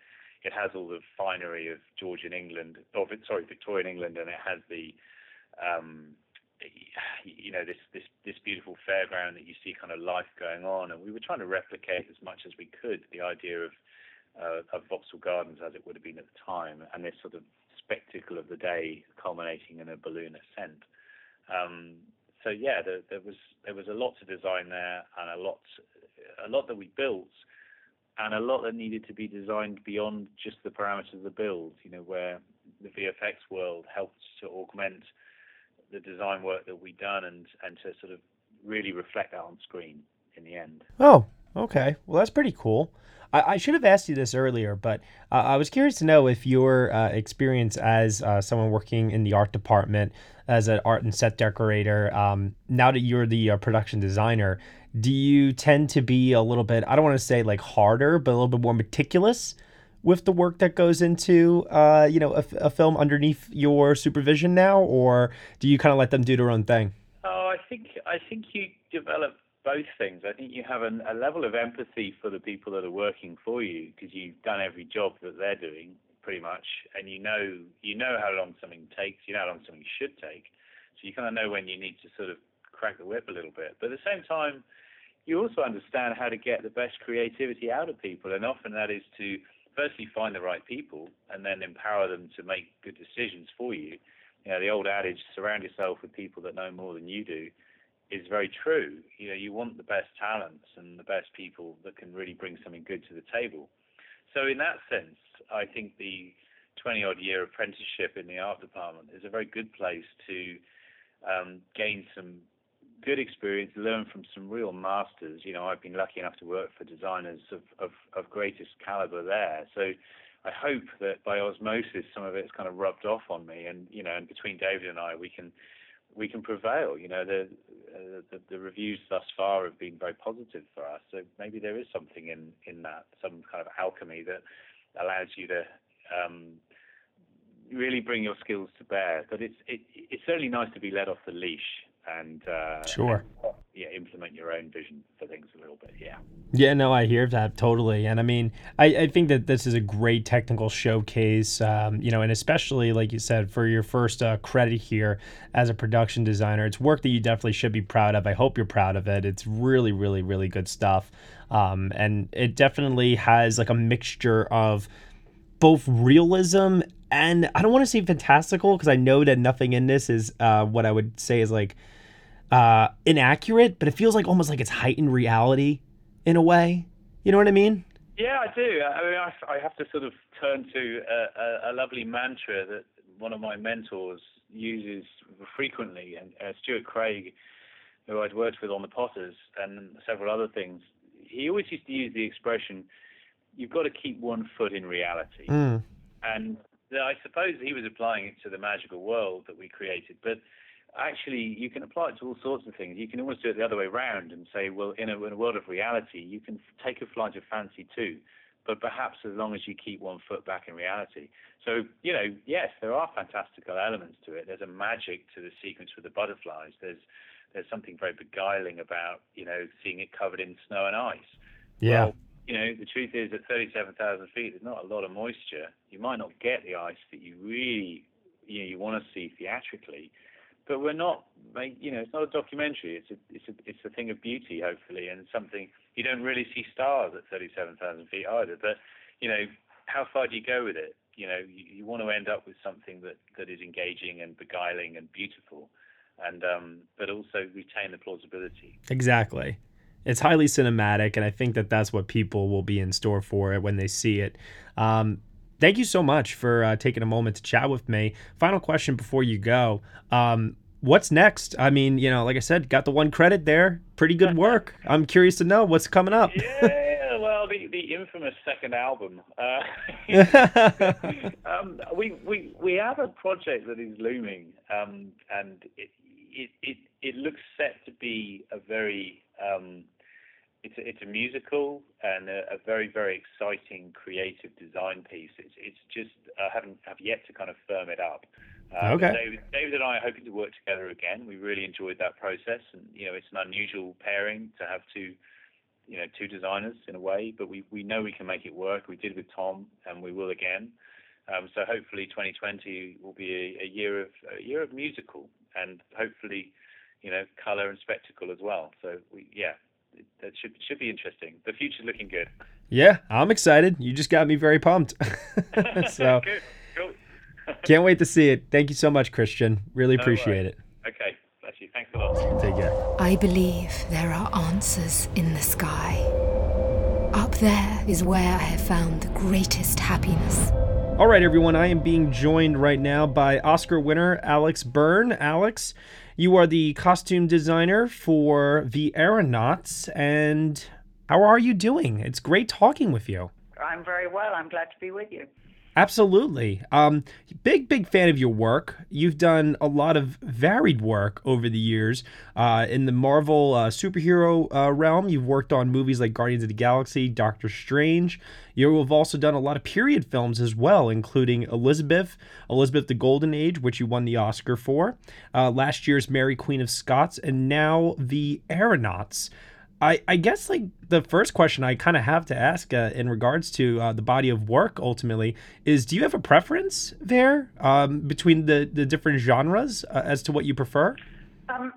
it has all the finery of Georgian England, or sorry, Victorian England, and it has the um, you know this this this beautiful fairground that you see kind of life going on and we were trying to replicate as much as we could the idea of uh, of Vauxhall Gardens as it would have been at the time and this sort of spectacle of the day culminating in a balloon ascent um, so yeah, there, there was there was a lot to design there, and a lot a lot that we built, and a lot that needed to be designed beyond just the parameters of the build. You know, where the VFX world helped to augment the design work that we'd done and and to sort of really reflect that on screen in the end. Oh, okay. Well, that's pretty cool. I, I should have asked you this earlier, but uh, I was curious to know if your uh, experience as uh, someone working in the art department, as an art and set decorator, um, now that you're the uh, production designer, do you tend to be a little bit, I don't want to say like harder, but a little bit more meticulous with the work that goes into, uh, you know, a, a film underneath your supervision now, or do you kind of let them do their own thing? Oh, I think I think you develop both things. I think you have an, a level of empathy for the people that are working for you because you've done every job that they're doing pretty much, and you know you know how long something takes. You know how long something should take, so you kind of know when you need to sort of crack the whip a little bit. But at the same time, you also understand how to get the best creativity out of people, and often that is to firstly find the right people and then empower them to make good decisions for you. You know, the old adage, surround yourself with people that know more than you do, is very true. You know, you want the best talents and the best people that can really bring something good to the table. So in that sense, I think the 20 odd year apprenticeship in the art department is a very good place to um, gain some good experience, learn from some real masters. You know, I've been lucky enough to work for designers of, of, of greatest caliber there. So I hope that by osmosis, some of it's kind of rubbed off on me. And, you know, and between David and I, we can, we can prevail. You know, the, uh, the, the reviews thus far have been very positive for us. So maybe there is something in, in that, some kind of alchemy that allows you to, um, really bring your skills to bear. But it's it, it's certainly nice to be let off the leash and uh, sure, yeah, implement your own vision for things a little bit. Yeah. Yeah, no, I hear that totally, and I mean, I, I think that this is a great technical showcase, um, you know, and especially like you said for your first uh, credit here as a production designer, it's work that you definitely should be proud of. I hope you're proud of it. It's really, really, really good stuff, um, and it definitely has like a mixture of both realism and I don't want to say fantastical because I know that nothing in this is uh, what I would say is like uh, inaccurate, but it feels like almost like it's heightened reality in a way. You know what I mean? Yeah, I do. I mean, I, I have to sort of turn to a, a, a, lovely mantra that one of my mentors uses frequently, and uh, Stuart Craig, who I'd worked with on the Potters and several other things, he always used to use the expression, "You've got to keep one foot in reality." Mm. And I suppose he was applying it to the magical world that we created, but actually you can apply it to all sorts of things. You can almost do it the other way around and say, well, in a, in a world of reality, you can take a flight of fancy too, but perhaps as long as you keep one foot back in reality. So, you know, yes, there are fantastical elements to it. There's a magic to the sequence with the butterflies. There's there's something very beguiling about, you know, seeing it covered in snow and ice. Yeah. Well, you know, the truth is at 37,000 feet, there's not a lot of moisture. You might not get the ice that you really, you know, you want to see theatrically. But we're not, you know, it's not a documentary. It's a, it's a, it's a thing of beauty, hopefully, and something you don't really see stars at 37,000 feet either. But, you know, how far do you go with it? You know, you, you want to end up with something that, that is engaging and beguiling and beautiful, and um, but also retain the plausibility. Exactly. It's highly cinematic, and I think that that's what people will be in store for when they see it. Um, thank you so much for uh, taking a moment to chat with me. Final question before you go. Um, what's next? I mean, you know, like I said, got the one credit there. Pretty good work. *laughs* I'm curious to know what's coming up. yeah, well, the, the infamous second album. Uh, *laughs* um, we, we, we have a project that is looming, um, and it, it, it, it looks set to be a very um, it's a, it's a musical and a, a, very very exciting creative design piece. It's it's just I haven't have yet to kind of firm it up. Uh, okay. David, David and I are hoping to work together again. We really enjoyed that process, and you know it's an unusual pairing to have two, you know, two designers in a way. But we we know we can make it work. We did with Tom, and we will again. Um, so hopefully 2020 will be a, a year of a year of musical, and hopefully, you know, color and spectacle as well. So we yeah, that should should be interesting. The future's looking good. Yeah, I'm excited. You just got me very pumped. *laughs* *laughs* so. Cool. *laughs* can't wait to see it. Thank you so much, Christian. Really appreciate it. Okay, bless you. Thanks a lot. Take care. I believe there are answers in the sky. Up there is where I have found the greatest happiness. All right, everyone. I am being joined right now by Oscar winner Alex Byrne. Alex, you are the costume designer for The Aeronauts, and how are you doing? It's great talking with you. I'm very well. I'm glad to be with you. Absolutely. Um, big, big fan of your work. You've done a lot of varied work over the years. Uh, in the Marvel uh, superhero uh, realm, you've worked on movies like Guardians of the Galaxy, Doctor Strange. You have also done a lot of period films as well, including Elizabeth, Elizabeth the Golden Age, which you won the Oscar for, uh, last year's Mary Queen of Scots, and now The Aeronauts. I, I guess like the first question I kind of have to ask uh, in regards to uh, the body of work ultimately is do you have a preference there um, between the, the different genres uh, as to what you prefer? Um,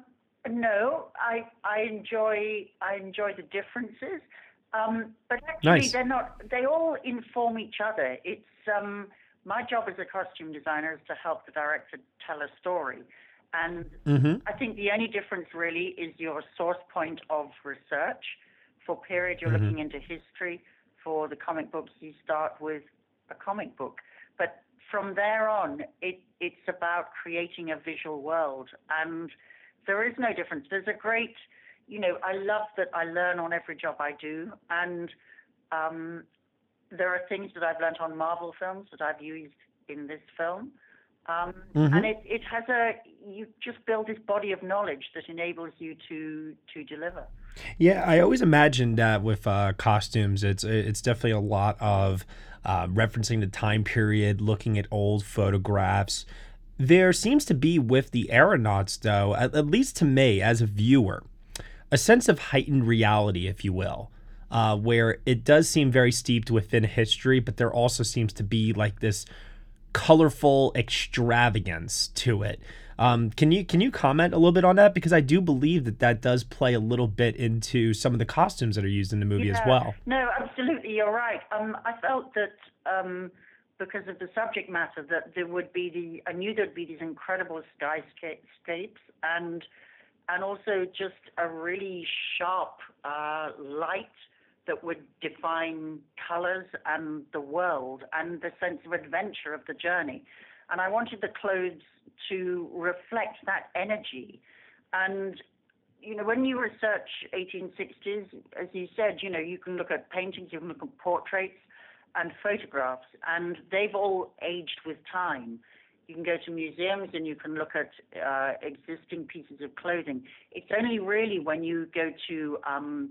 no, I I enjoy I enjoy the differences, um, but actually Nice. they're not. They all inform each other. It's um, my job as a costume designer is to help the director tell a story, and Mhm. I think the only difference really is your source point of research. For period, you're Mhm. looking into history. For the comic books, you start with a comic book. But from there on, it, it's about creating a visual world. And there is no difference. There's a great, you know, I love that I learn on every job I do. And um, there are things that I've learned on Marvel films that I've used in this film. Um, Mhm. And it, it has a, you just build this body of knowledge that enables you to, to deliver. Yeah, I always imagined that with uh, costumes, it's it's definitely a lot of uh, referencing the time period, looking at old photographs. There seems to be with the aeronauts, though, at, at least to me as a viewer, a sense of heightened reality, if you will, uh, where it does seem very steeped within history, but there also seems to be like this colorful extravagance to it. Um, can you can you comment a little bit on that because I do believe that that does play a little bit into some of the costumes that are used in the movie as well. No, absolutely, you're right. Um, I felt that um, because of the subject matter, that there would be the I knew there'd be these incredible skyscapes and and also just a really sharp uh, light that would define colors and the world and the sense of adventure of the journey. And I wanted the clothes to reflect that energy. And you know, when you research 1860s, as you said, you know, you can look at paintings, you can look at portraits and photographs, and they've all aged with time. You can go to museums and you can look at uh, existing pieces of clothing. It's only really when you go to um,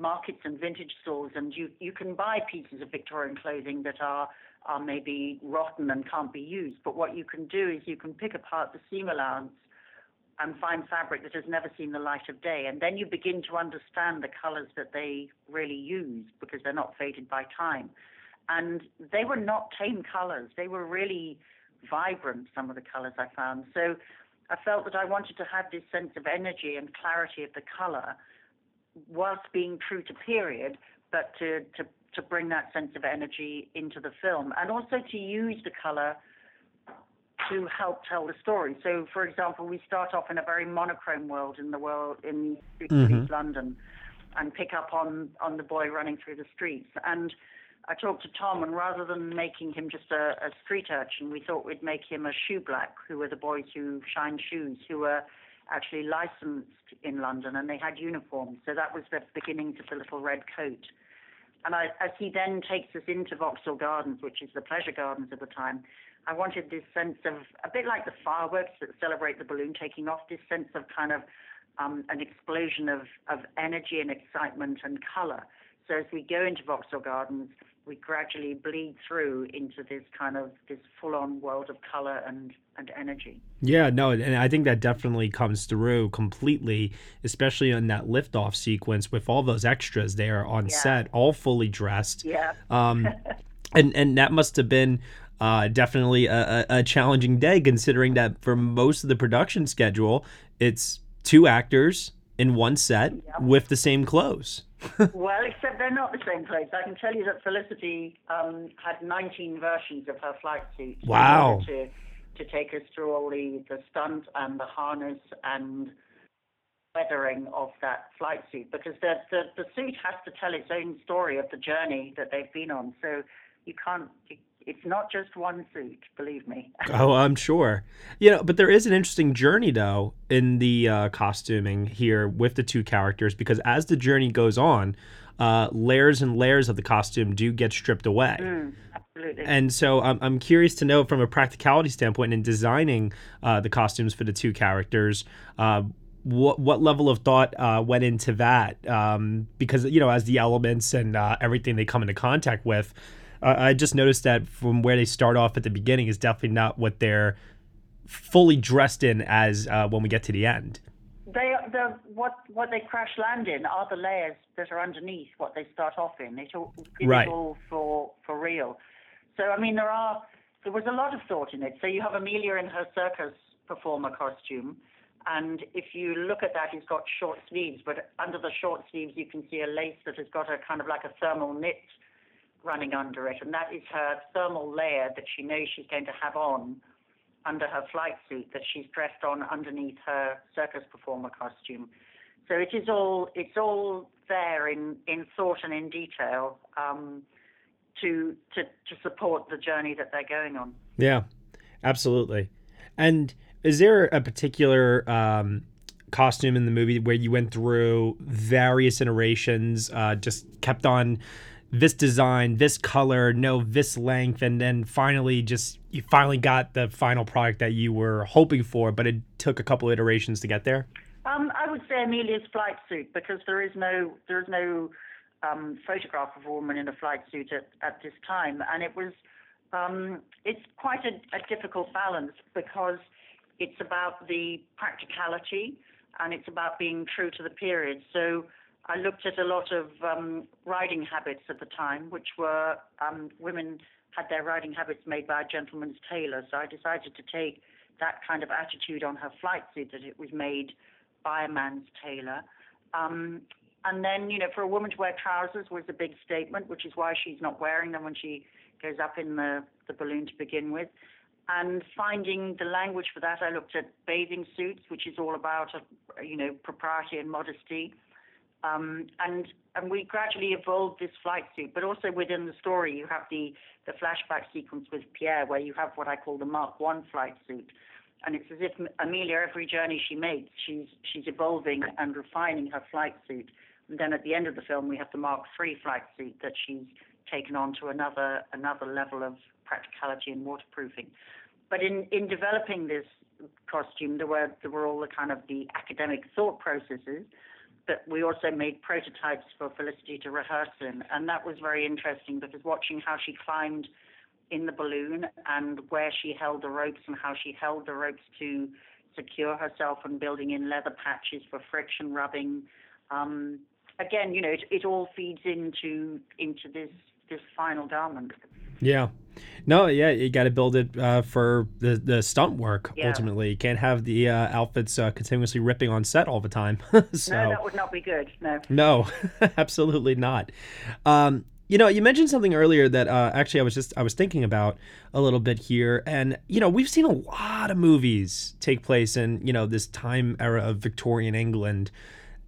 markets and vintage stores and you, you can buy pieces of Victorian clothing that are, are maybe rotten and can't be used. But what you can do is you can pick apart the seam allowance and find fabric that has never seen the light of day. And then you begin to understand the colors that they really use because they're not faded by time. And they were not tame colors. They were really vibrant, some of the colors I found. So I felt that I wanted to have this sense of energy and clarity of the color whilst being true to period, but to, to, to bring that sense of energy into the film. And also to use the color to help tell the story. So, for example, we start off in a very monochrome world in the world in of Mhm. East London, and pick up on on the boy running through the streets. And I talked to Tom, and rather than making him just a, a street urchin, we thought we'd make him a shoe black, who were the boys who shine shoes, who were actually licensed in London, and they had uniforms. So that was the beginnings of the little red coat. And I, as he then takes us into Vauxhall Gardens, which is the pleasure gardens of the time, I wanted this sense of a bit like the fireworks that celebrate the balloon taking off, this sense of kind of um, an explosion of, of energy and excitement and color. So as we go into Vauxhall Gardens, we gradually bleed through into this kind of this full-on world of color and, and energy. Yeah, no, and I think that definitely comes through completely, especially in that liftoff sequence with all those extras there on Yeah. set, all fully dressed. Yeah. Um, *laughs* and and that must have been uh, definitely a, a, a challenging day, considering that for most of the production schedule, it's two actors in one set with the same clothes. *laughs* well, except they're not the same clothes. I can tell you that Felicity um, had 19 versions of her flight suit. Wow. To, to take us through all the, the stunt and the harness and weathering of that flight suit because the, the the suit has to tell its own story of the journey that they've been on. So you can't. It's not just one suit, believe me. *laughs* oh, I'm sure. You know, but there is an interesting journey though in the uh, costuming here with the two characters because as the journey goes on, uh, layers and layers of the costume do get stripped away. Mm, absolutely. And so I'm, I'm curious to know from a practicality standpoint in designing uh, the costumes for the two characters, uh, what what level of thought uh, went into that? Um, because you know, as the elements and uh, everything they come into contact with, uh, I just noticed that from where they start off at the beginning is definitely not what they're fully dressed in as uh, when we get to the end. They the what what they crash land in are the layers that are underneath what they start off in. It all Right. all for for real. So I mean, there are there was a lot of thought in it. So you have Amelia in her circus performer costume, and if you look at that, it's got short sleeves, but under the short sleeves you can see a lace that has got a kind of like a thermal knit running under it, and that is her thermal layer that she knows she's going to have on under her flight suit that she's dressed on underneath her circus performer costume. So it is all it's all there in, in thought and in detail um, to, to to support the journey that they're going on. Yeah, absolutely. And is there a particular um, costume in the movie where you went through various iterations, uh, just kept on this design, this color, no, this length, and then finally just you finally got the final product that you were hoping for, but it took a couple iterations to get there? Um, I would say Amelia's flight suit because there is no there is no um, photograph of a woman in a flight suit at, at this time, and it was um, it's quite a, a difficult balance because it's about the practicality and it's about being true to the period. So I looked at a lot of um, riding habits at the time, which were um, women had their riding habits made by a gentleman's tailor. So I decided to take that kind of attitude on her flight suit that it was made by a man's tailor. Um, and then, you know, for a woman to wear trousers was a big statement, which is why she's not wearing them when she goes up in the, the balloon to begin with. And finding the language for that, I looked at bathing suits, which is all about, uh, you know, propriety and modesty. Um, and and we gradually evolved this flight suit, but also within the story, you have the the flashback sequence with Pierre, where you have what I call the Mark One flight suit, and it's as if Amelia, every journey she makes, she's she's evolving and refining her flight suit. And then at the end of the film, we have the Mark Three flight suit that she's taken on to another another level of practicality and waterproofing. But in in developing this costume, there were there were all the kind of the academic thought processes. We also made prototypes for Felicity to rehearse in, and that was very interesting because watching how she climbed in the balloon and where she held the ropes and how she held the ropes to secure herself and building in leather patches for friction rubbing. Um, again, you know, it, it all feeds into into this this final garment. Yeah. No, yeah, you got to build it uh, for the, the stunt work Yeah. ultimately. You can't have the uh, outfits uh, continuously ripping on set all the time. *laughs* so No, that would not be good. No. No, *laughs* absolutely not. Um, you know, you mentioned something earlier that uh, actually I was just I was thinking about a little bit here, and you know we've seen a lot of movies take place in you know this time era of Victorian England,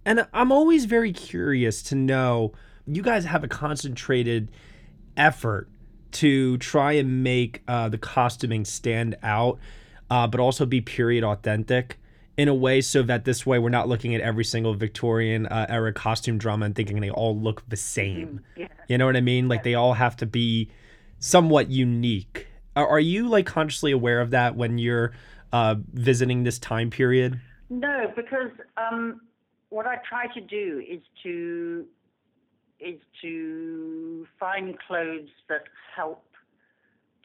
and I'm always very curious to know you guys have a concentrated effort to try and make uh, the costuming stand out, uh, but also be period authentic in a way so that this way we're not looking at every single Victorian uh, era costume drama and thinking they all look the same. Yeah. You know what I mean? Like they all have to be somewhat unique. Are, are you like consciously aware of that when you're uh, visiting this time period? No, because um, what I try to do is to is to find clothes that help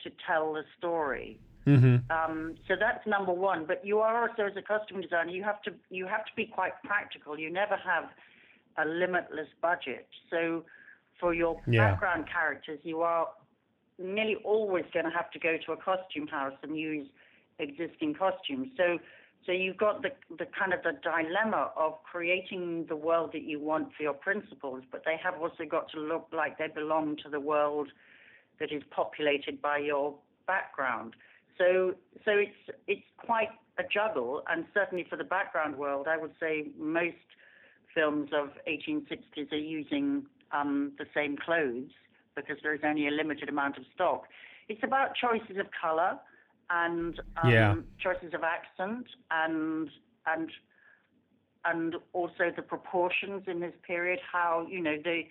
to tell the story. Mm-hmm. Um, so that's number one. But you are also, as a costume designer, you have to you have to be quite practical. You never have a limitless budget. So for your Yeah. background characters, you are nearly always going to have to go to a costume house and use existing costumes. So so you've got the the kind of the dilemma of creating the world that you want for your principals, but they have also got to look like they belong to the world that is populated by your background. So so it's it's quite a juggle, and certainly for the background world, I would say most films of 1860s are using um, the same clothes because there is only a limited amount of stock. It's about choices of color and um, Yeah. choices of accent and and and also the proportions in this period. How you know the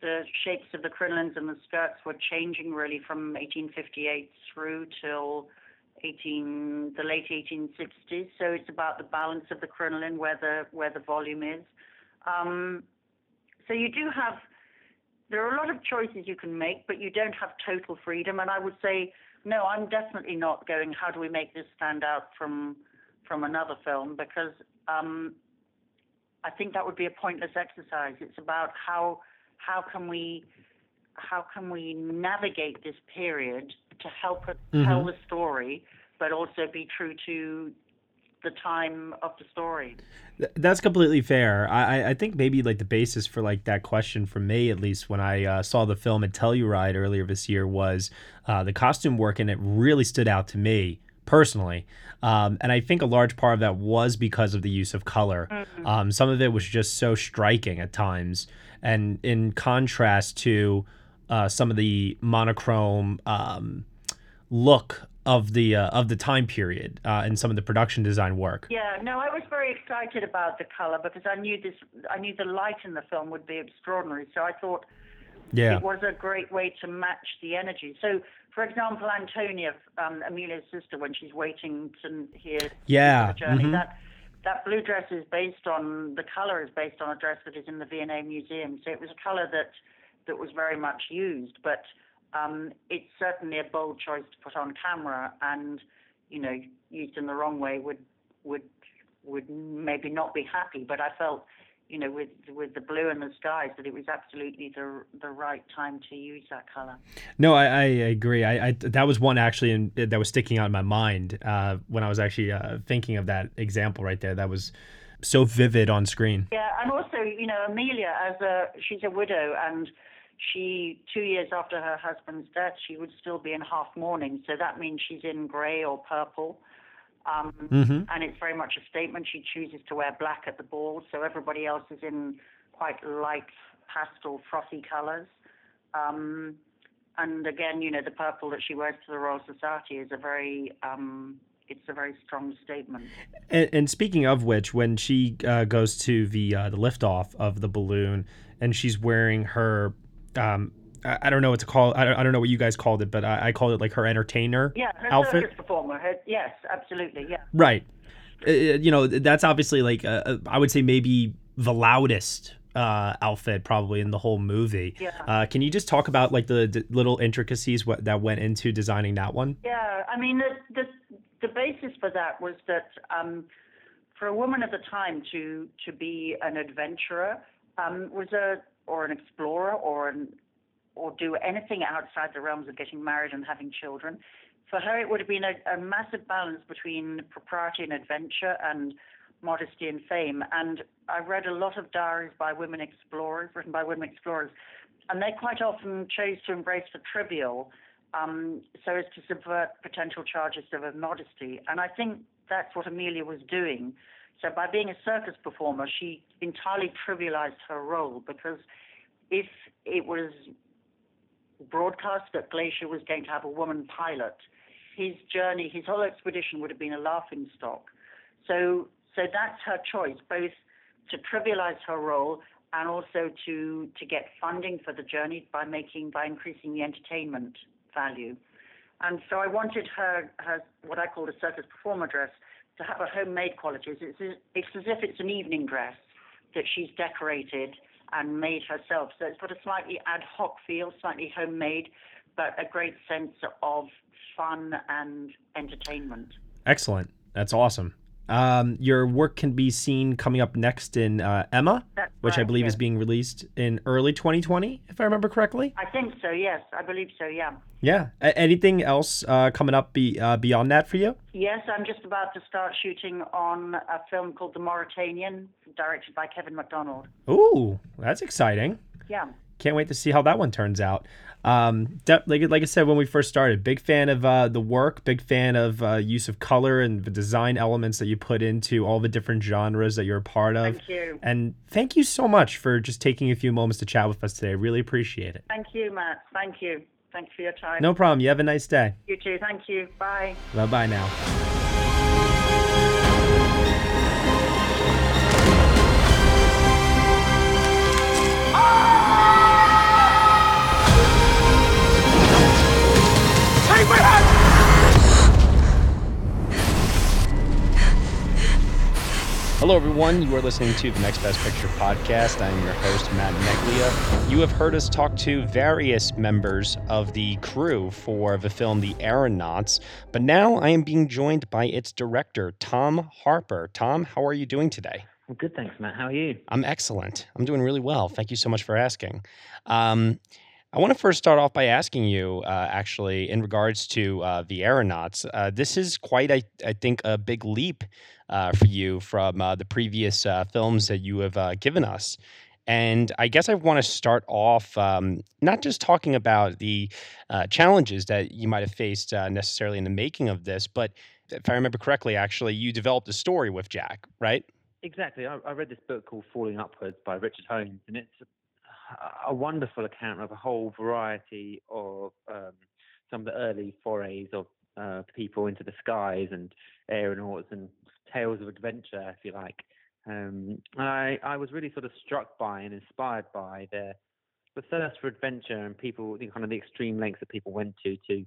the shapes of the crinolines and the skirts were changing really from 1858 through till 18 the late 1860s. So it's about the balance of the crinoline, where the where the volume is. Um, so you do have there are a lot of choices you can make, but you don't have total freedom. And I would say, no, I'm definitely not going. How do we make this stand out from from another film? Because um, I think that would be a pointless exercise. It's about how how can we how can we navigate this period to help it tell the story, but also be true to the time of the story. Th- That's completely fair. I, I- think maybe like the basis for like that question for me, at least when I uh, saw the film at Telluride earlier this year, was uh, the costume work, and it really stood out to me personally. Um, and I think a large part of that was because of the use of color. Mhm. Um, some of it was just so striking at times, and in contrast to uh, some of the monochrome um, look of the uh, of the time period uh, and some of the production design work. Yeah, no, I was very excited about the color because I knew this. I knew the light in the film would be extraordinary. So I thought Yeah. it was a great way to match the energy. So, for example, Antonia, um, Amelia's sister, when she's waiting to hear Yeah, the journey, mhm. that that blue dress is based on the color is based on a dress that is in the V&A Museum. So it was a color that that was very much used, but um, it's certainly a bold choice to put on camera, and you know, used in the wrong way would would would maybe not be happy. But I felt, you know, with with the blue and the skies, that it was absolutely the the right time to use that color. No, I, I agree. I, I that was one actually in, that was sticking out in my mind uh, when I was actually uh, thinking of that example right there. That was so vivid on screen. Yeah, and also, you know, Amelia, as a she's a widow, and she two years after her husband's death, she would still be in half mourning. So that means she's in grey or purple. Um, Mhm. And it's very much a statement. She chooses to wear black at the ball, so everybody else is in quite light pastel, frothy colours. Um, and again, you know, the purple that she wears to the Royal Society is a very, um, it's a very strong statement. And, and speaking of which, when she uh, goes to the uh, the liftoff of the balloon and she's wearing her, um, I, I don't know what to call. I don't, I don't know what you guys called it, but I, I called it like her entertainer Yeah, her outfit. performer. Her, yes, absolutely. Yeah. Right. Uh, you know, that's obviously like uh, uh, I would say maybe the loudest uh, outfit probably in the whole movie. Yeah. Uh, can you just talk about like the d- little intricacies what, that went into designing that one? Yeah, I mean the the the basis for that was that um, for a woman at the time to to be an adventurer um, was a or an explorer or an or do anything outside the realms of getting married and having children. For her, it would have been a, a massive balance between propriety and adventure and modesty and fame. And I read a lot of diaries by women explorers, written by women explorers, and they quite often chose to embrace the trivial um, so as to subvert potential charges of immodesty. And I think that's what Amelia was doing. So by being a circus performer, she entirely trivialized her role because if it was broadcast that Glaisher was going to have a woman pilot, his journey, his whole expedition would have been a laughing stock. So, so that's her choice, both to trivialize her role and also to to get funding for the journey by making by increasing the entertainment value. And so I wanted her her what I call a circus performer dress to have a homemade qualities. It's it's as if it's an evening dress that she's decorated and made herself. So it's got a slightly ad hoc feel, slightly homemade, but a great sense of fun and entertainment. Excellent. That's awesome. Um, your work can be seen coming up next in uh, Emma, That's which I right, believe is being released in early 2020, if I remember correctly. I think so. Yes, I believe so. Yeah. Yeah. A- anything else uh, coming up be, uh, beyond that for you? Yes, I'm just about to start shooting on a film called The Mauritanian, directed by Kevin Macdonald. Ooh, that's exciting. Yeah. can't wait to see how that one turns out. Um, de- like like I said when we first started, big fan of uh, the work, big fan of uh, use of color and the design elements that you put into all the different genres that you're a part of. Thank you. And thank you so much for just taking a few moments to chat with us today. I really appreciate it. Thank you, Matt. Thank you. Thank you for your time. No problem. You have a nice day. You too. Thank you. Bye. Bye bye now. My hand! Hello, everyone. You are listening to the Next Best Picture podcast. I am your host, Matt Neglia. You have heard us talk to various members of the crew for the film The Aeronauts, but now I am being joined by its director, Tom Harper. Tom, how are you doing today? Well, good, thanks, Matt. How are you? I'm excellent. I'm doing really well. Thank you so much for asking. Um, I want to first start off by asking you, uh, actually, in regards to uh, the aeronauts. Uh, this is quite, I, I think, a big leap uh, for you from uh, the previous uh, films that you have given us. And I guess I want to start off um, not just talking about the challenges that you might have faced necessarily in the making of this, but if I remember correctly, actually, you developed a story with Jack, right? Exactly. I, I read this book called Falling Upwards by Richard Holmes, and it's a, wonderful account of a whole variety of um, some of the early forays of uh, people into the skies and aeronauts and tales of adventure, if you like. Um, and I, I was really sort of struck by and inspired by the the thirst for adventure and people, the kind of the extreme lengths that people went to to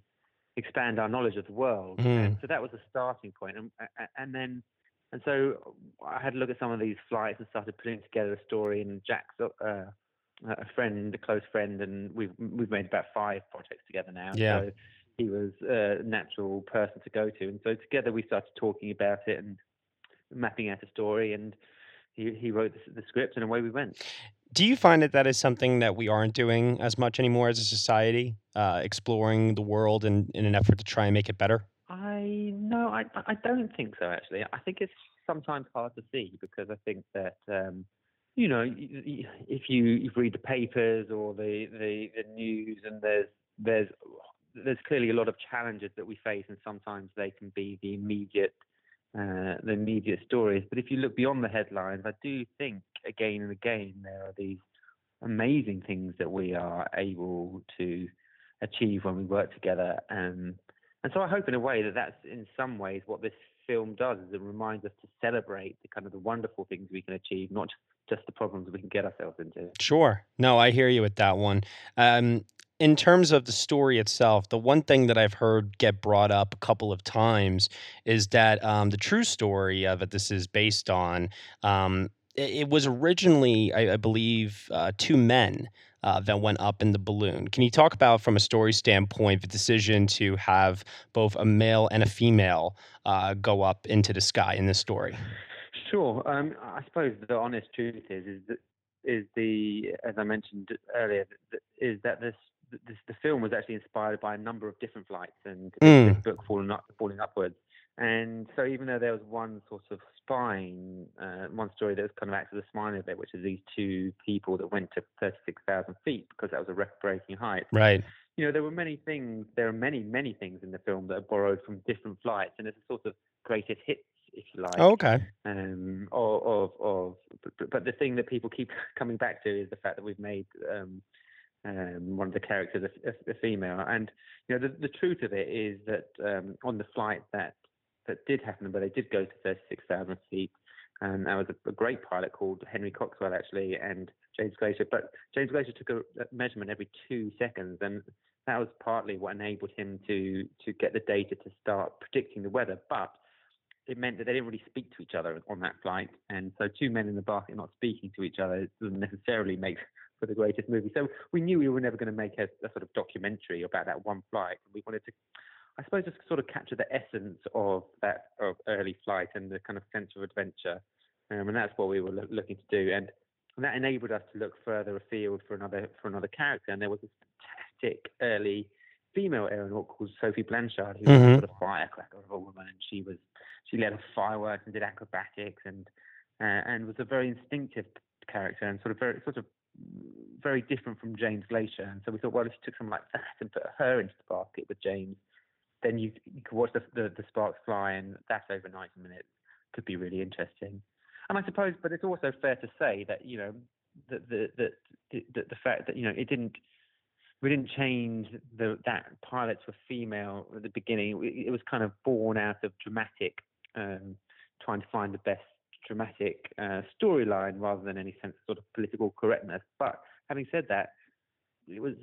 expand our knowledge of the world. Mm. So that was a starting point. And, and then, and so I had a look at some of these flights and started putting together a story. And Jack's uh, a friend, a close friend, and we've we've made about five projects together now. Yeah. So he was a natural person to go to, and so together we started talking about it and mapping out a story. And he he wrote the, the script, and away we went. Do you find that that is something that we aren't doing as much anymore as a society, uh, exploring the world in, in an effort to try and make it better? I no, I I don't think so. Actually, I think it's sometimes hard to see because I think that um, you know if you, you read the papers or the, the the news and there's there's there's clearly a lot of challenges that we face and sometimes they can be the immediate uh, the immediate stories. But if you look beyond the headlines, I do think again and again there are these amazing things that we are able to achieve when we work together. Um, and so I hope in a way that that's in some ways what this film does is it reminds us to celebrate the kind of the wonderful things we can achieve, not just the problems we can get ourselves into. Sure. No, I hear you with that one. Um, in terms of the story itself, the one thing that I've heard get brought up a couple of times is that um, the true story of it this is based on. Um, it, was originally, I, I believe, uh, two men uh, that went up in the balloon. Can you talk about, from a story standpoint, the decision to have both a male and a female uh, go up into the sky in this story? Sure. Um, I suppose the honest truth is is that is the as I mentioned earlier is that this, this the film was actually inspired by a number of different flights and Mm. this book falling up falling upwards. And so even though there was one sort of spine, uh, one story that was kind of acts as a spine of it, which is these two people that went to 36,000 feet because that was a record-breaking height. Right. You know, there were many things, there are many, many things in the film that are borrowed from different flights, and it's a sort of greatest hits, if you like Oh, okay. um, of, of, of but, but the thing that people keep *laughs* coming back to is the fact that we've made um, um, one of the characters a, a, a female, and you know the, the truth of it is that um, on the flight that that did happen, but they did go to thirty six thousand feet, and there was a, a great pilot called Henry Coxwell actually, and James Glaisher, but James Glaisher took a, a measurement every two seconds, and that was partly what enabled him to to get the data to start predicting the weather, but it meant that they didn't really speak to each other on that flight. And so two men in the basket not speaking to each other doesn't necessarily make for the greatest movie. So we knew we were never going to make a, a sort of documentary about that one flight. and We wanted to, I suppose, just sort of capture the essence of that of early flight and the kind of sense of adventure. Um, and that's what we were loo- looking to do. And, and that enabled us to look further afield for another for another character. And there was this fantastic early female aeronaut called Sophie Blanchard, who was Mhm. a sort of firecracker of a woman, and she was she led fireworks and did acrobatics and uh, and was a very instinctive character and sort of very sort of very different from James Glaisher, and so we thought, well, if you took someone like that and put her into the basket with James, then you, you could watch the, the, the sparks fly, and that's over 90 minutes. Could be really interesting. And I suppose, but it's also fair to say that you know that the the, the, the fact that you know it didn't we didn't change the that pilots were female at the beginning. It, it was kind of born out of dramatic, um, trying to find the best dramatic uh, storyline rather than any sense of sort of political correctness. But having said that, it was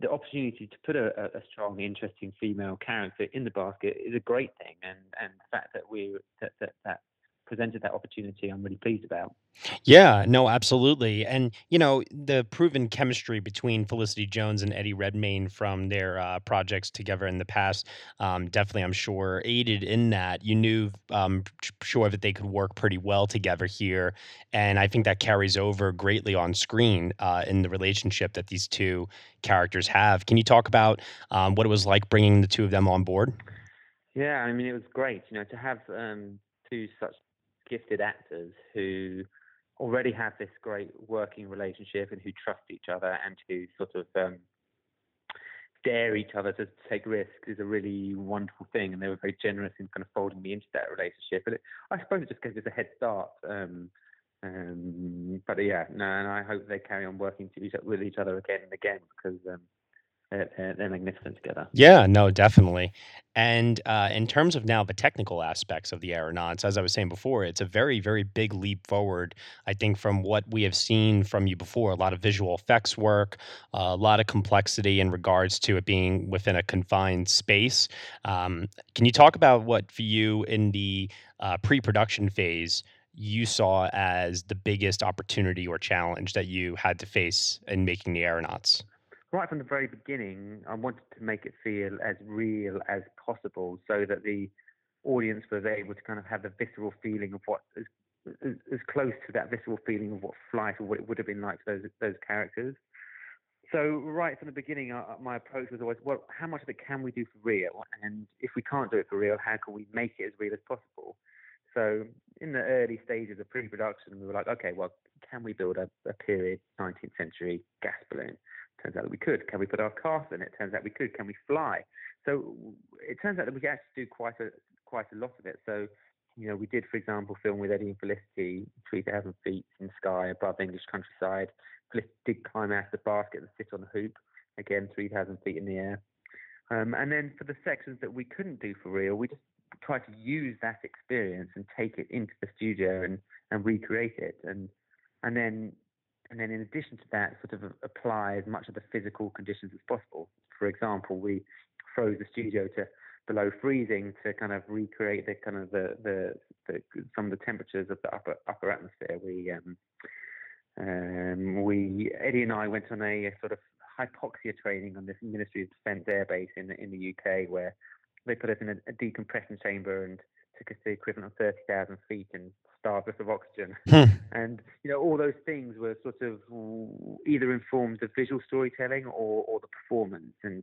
the opportunity to put a, a strong, interesting female character in the basket is a great thing, and and the fact that we that that, that presented that opportunity, I'm really pleased about. Yeah, no, absolutely. And, you know, the proven chemistry between Felicity Jones and Eddie Redmayne from their uh, projects together in the past, um, definitely, I'm sure, aided in that. You knew, um, sure, that they could work pretty well together here. And I think that carries over greatly on screen uh, in the relationship that these two characters have. Can you talk about um, what it was like bringing the two of them on board? Yeah, I mean, it was great, you know, to have um, two such gifted actors who already have this great working relationship and who trust each other and who sort of um, dare each other to take risks is a really wonderful thing. And they were very generous in kind of folding me into that relationship. But it, I suppose it just gives us a head start. Um, um, but yeah, no, and I hope they carry on working each, with each other again and again because um, they're, they're, magnificent together. Yeah, no, definitely. And uh, in terms of now the technical aspects of the aeronauts, as I was saying before, it's a very, very big leap forward. I think from what we have seen from you before, a lot of visual effects work, uh, a lot of complexity in regards to it being within a confined space. Um, can you talk about what for you in the uh, pre-production phase? you saw as the biggest opportunity or challenge that you had to face in making the aeronauts? Right from the very beginning, I wanted to make it feel as real as possible so that the audience was able to kind of have the visceral feeling of what as, as, close to that visceral feeling of what flight or what it would have been like to those those characters. So right from the beginning, uh, my approach was always, well, how much of it can we do for real? And if we can't do it for real, how can we make it as real as possible? So in the early stages of pre-production, we were like, okay, well, can we build a, a period 19th century gas balloon? Turns out that we could. Can we put our cast in it? Turns out we could. Can we fly? So it turns out that we can actually do quite a quite a lot of it. So you know, we did, for example, film with Eddie and Felicity, 3,000 feet in the sky above English countryside. Felicity did climb out of the basket and sit on the hoop, again, 3,000 feet in the air. Um, and then for the sections that we couldn't do for real, we just tried to use that experience and take it into the studio and, and recreate it. And and then and then in addition to that, sort of apply as much of the physical conditions as possible. For example, we froze the studio to below freezing to kind of recreate the kind of the, the, the some of the temperatures of the upper upper atmosphere. We um, um, we Eddie and I went on a, a, sort of hypoxia training on this Ministry of Defence airbase in in the UK where they put us in a, a decompression chamber and took us to the equivalent of 30,000 feet and starved us of oxygen. *laughs* Hmm. And, you know, all those things were sort of either informed the visual storytelling or, or the performance. And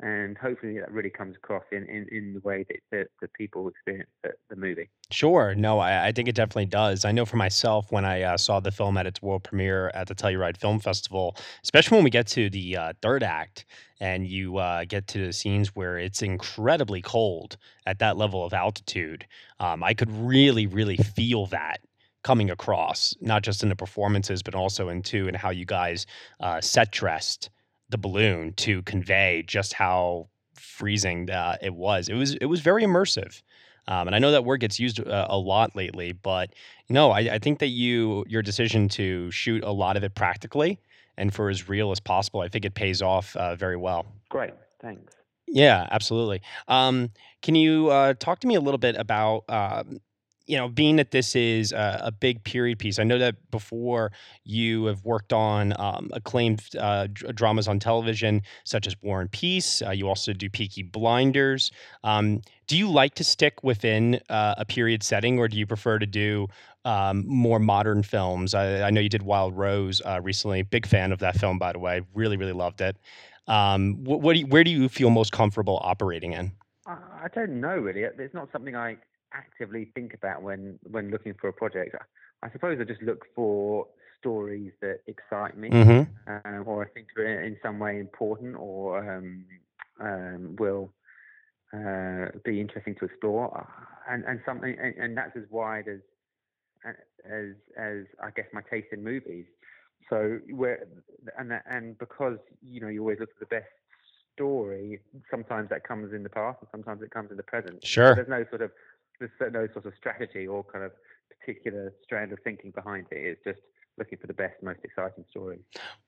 and hopefully that really comes across in, in, in the way that, that people experience the, the, movie. Sure. No, I, I, think it definitely does. I know for myself, when I uh, saw the film at its world premiere at the Telluride Film Festival, especially when we get to the uh, third act and you uh, get to the scenes where it's incredibly cold at that level of altitude, um, I could really, really feel that coming across, not just in the performances, but also into and how you guys uh, set dressed the balloon to convey just how freezing uh, it was. It was it was very immersive. Um, and I know that word gets used uh, a lot lately, but you know, I, I, think that you your decision to shoot a lot of it practically and for as real as possible, I think it pays off uh, very well. Great, thanks. Yeah, absolutely. Um, can you uh, talk to me a little bit about um, you know, being that this is a, a, big period piece, I know that before you have worked on um, acclaimed uh, dramas on television, such as War and Peace. Uh, you also do Peaky Blinders. Um, do you like to stick within uh, a period setting, or do you prefer to do um, more modern films? I, I, know you did Wild Rose uh, recently. Big fan of that film, by the way. Really, really loved it. Um, what, what do you, where do you feel most comfortable operating in? I don't know really. It's not something I actively think about when when looking for a project. I suppose I just look for stories that excite me, Mhm. um, or I think are in some way important, or um, um, will uh, be interesting to explore, and and something, and, and that's as wide as as as I guess my taste in movies. So where and that, and because you know you always look for the best story, sometimes that comes in the past, and sometimes it comes in the present. Sure. There's no sort of there's no sort of strategy or kind of particular strand of thinking behind it. It's just looking for the best, most exciting story.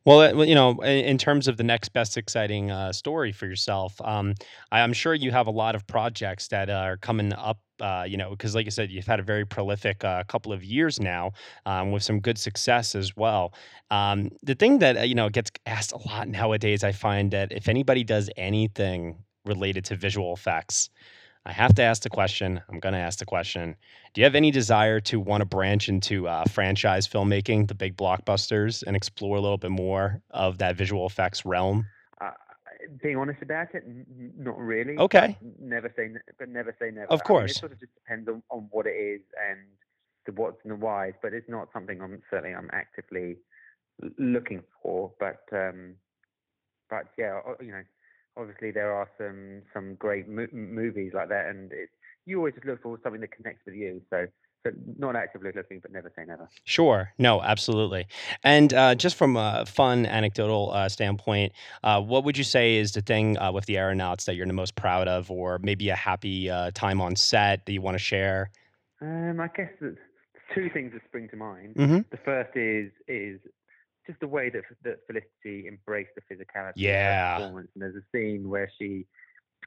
Well, uh, you know, in, terms of the next best exciting uh, story for yourself, um, I'm sure you have a lot of projects that are coming up. Uh, you know, because like I said, you've had a very prolific uh, couple of years now um, with some good success as well. Um, the thing that uh, you know gets asked a lot nowadays, I find that if anybody does anything related to visual effects, I have to ask the question. I'm going to ask the question. Do you have any desire to want to branch into uh, franchise filmmaking, the big blockbusters, and explore a little bit more of that visual effects realm? Uh, being honest about it, n- n- not really. Okay. but Never say, ne- but never say never. Of I mean, course. it sort of just depends on, on what it is and the what's and the whys. But it's not something I'm certainly I'm actively looking for. But um, but yeah, you know, obviously there are some some great mo- movies like that, and it, you always just look for something that connects with you. So. So not actively looking, but never say never. Sure. No, absolutely. And uh, just from a fun anecdotal uh, standpoint, uh, what would you say is the thing uh, with the aeronauts that you're the most proud of, or maybe a happy uh, time on set that you want to share? Um, I guess two things that spring to mind. Mhm. The first is is just the way that that Felicity embraced the physicality Yeah. of her performance. And there's a scene where she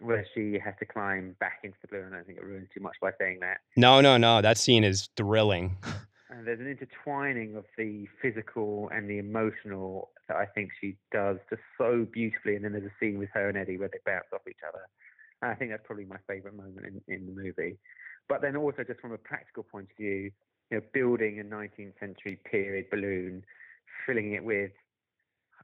where she has to climb back into the balloon. I don't think it ruins too much by saying that. No, no, no. That scene is thrilling. *laughs* And there's an intertwining of the physical and the emotional that I think she does just so beautifully. And then there's a scene with her and Eddie where they bounce off each other. And I think that's probably my favourite moment in, in the movie. But then also just from a practical point of view, you know, building a 19th century period balloon, filling it with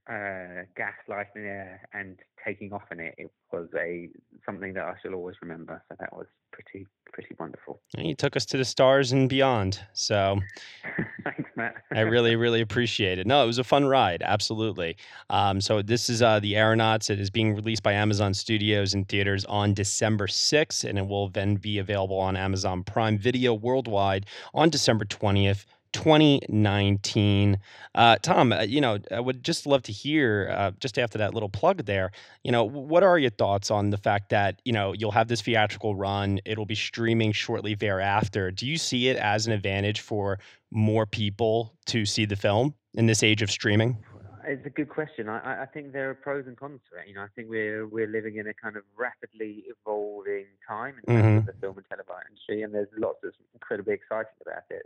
uh, gas lighting air and taking off in it, it was a something that I shall always remember. So that was pretty pretty wonderful. And You took us to the stars and beyond. So *laughs* Thanks, Matt. I really, really appreciate it. No, it was a fun ride. Absolutely. Um, so this is uh, the Aeronauts. It is being released by Amazon Studios in theaters on December 6th, and it will then be available on Amazon Prime Video worldwide on December 20th. 2019. Uh, Tom, uh, you know, I would just love to hear, uh, just after that little plug there, you know, what are your thoughts on the fact that, you know, you'll have this theatrical run, it'll be streaming shortly thereafter. Do you see it as an advantage for more people to see the film in this age of streaming? It's a good question. I, I- think there are pros and cons to it. You know, I think we're we're living in a kind of rapidly evolving time in terms Mhm. of the film and television industry, and there's lots that's incredibly exciting about it.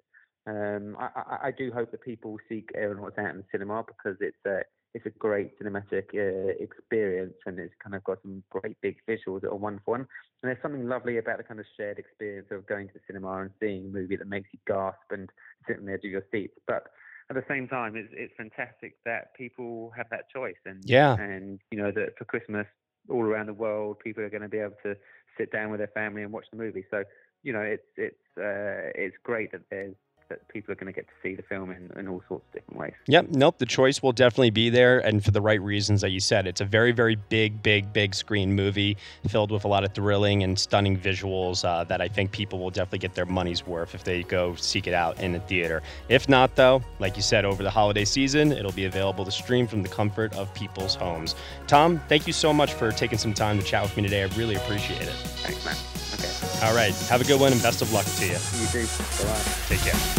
Um, I, I, I do hope that people seek Aeronauts out in the cinema because it's a it's a great cinematic uh, experience, and it's kind of got some great big visuals that are wonderful. And and there's something lovely about the kind of shared experience of going to the cinema and seeing a movie that makes you gasp and sit on the edge of your seat. But at the same time, it's it's fantastic that people have that choice, and Yeah. and you know that for Christmas all around the world, people are going to be able to sit down with their family and watch the movie. So you know, it's it's uh, it's great that there's that people are going to get to see the film in, in all sorts of different ways. Yep. Nope. The choice will definitely be there, and for the right reasons that you said. It's a very, very big, big, big screen movie filled with a lot of thrilling and stunning visuals uh, that I think people will definitely get their money's worth if they go seek it out in the theater. If not, though, like you said, over the holiday season, it'll be available to stream from the comfort of people's homes. Tom, thank you so much for taking some time to chat with me today. I really appreciate it. Thanks, man. Okay. All right. Have a good one and best of luck to you. You too. Bye. Take care.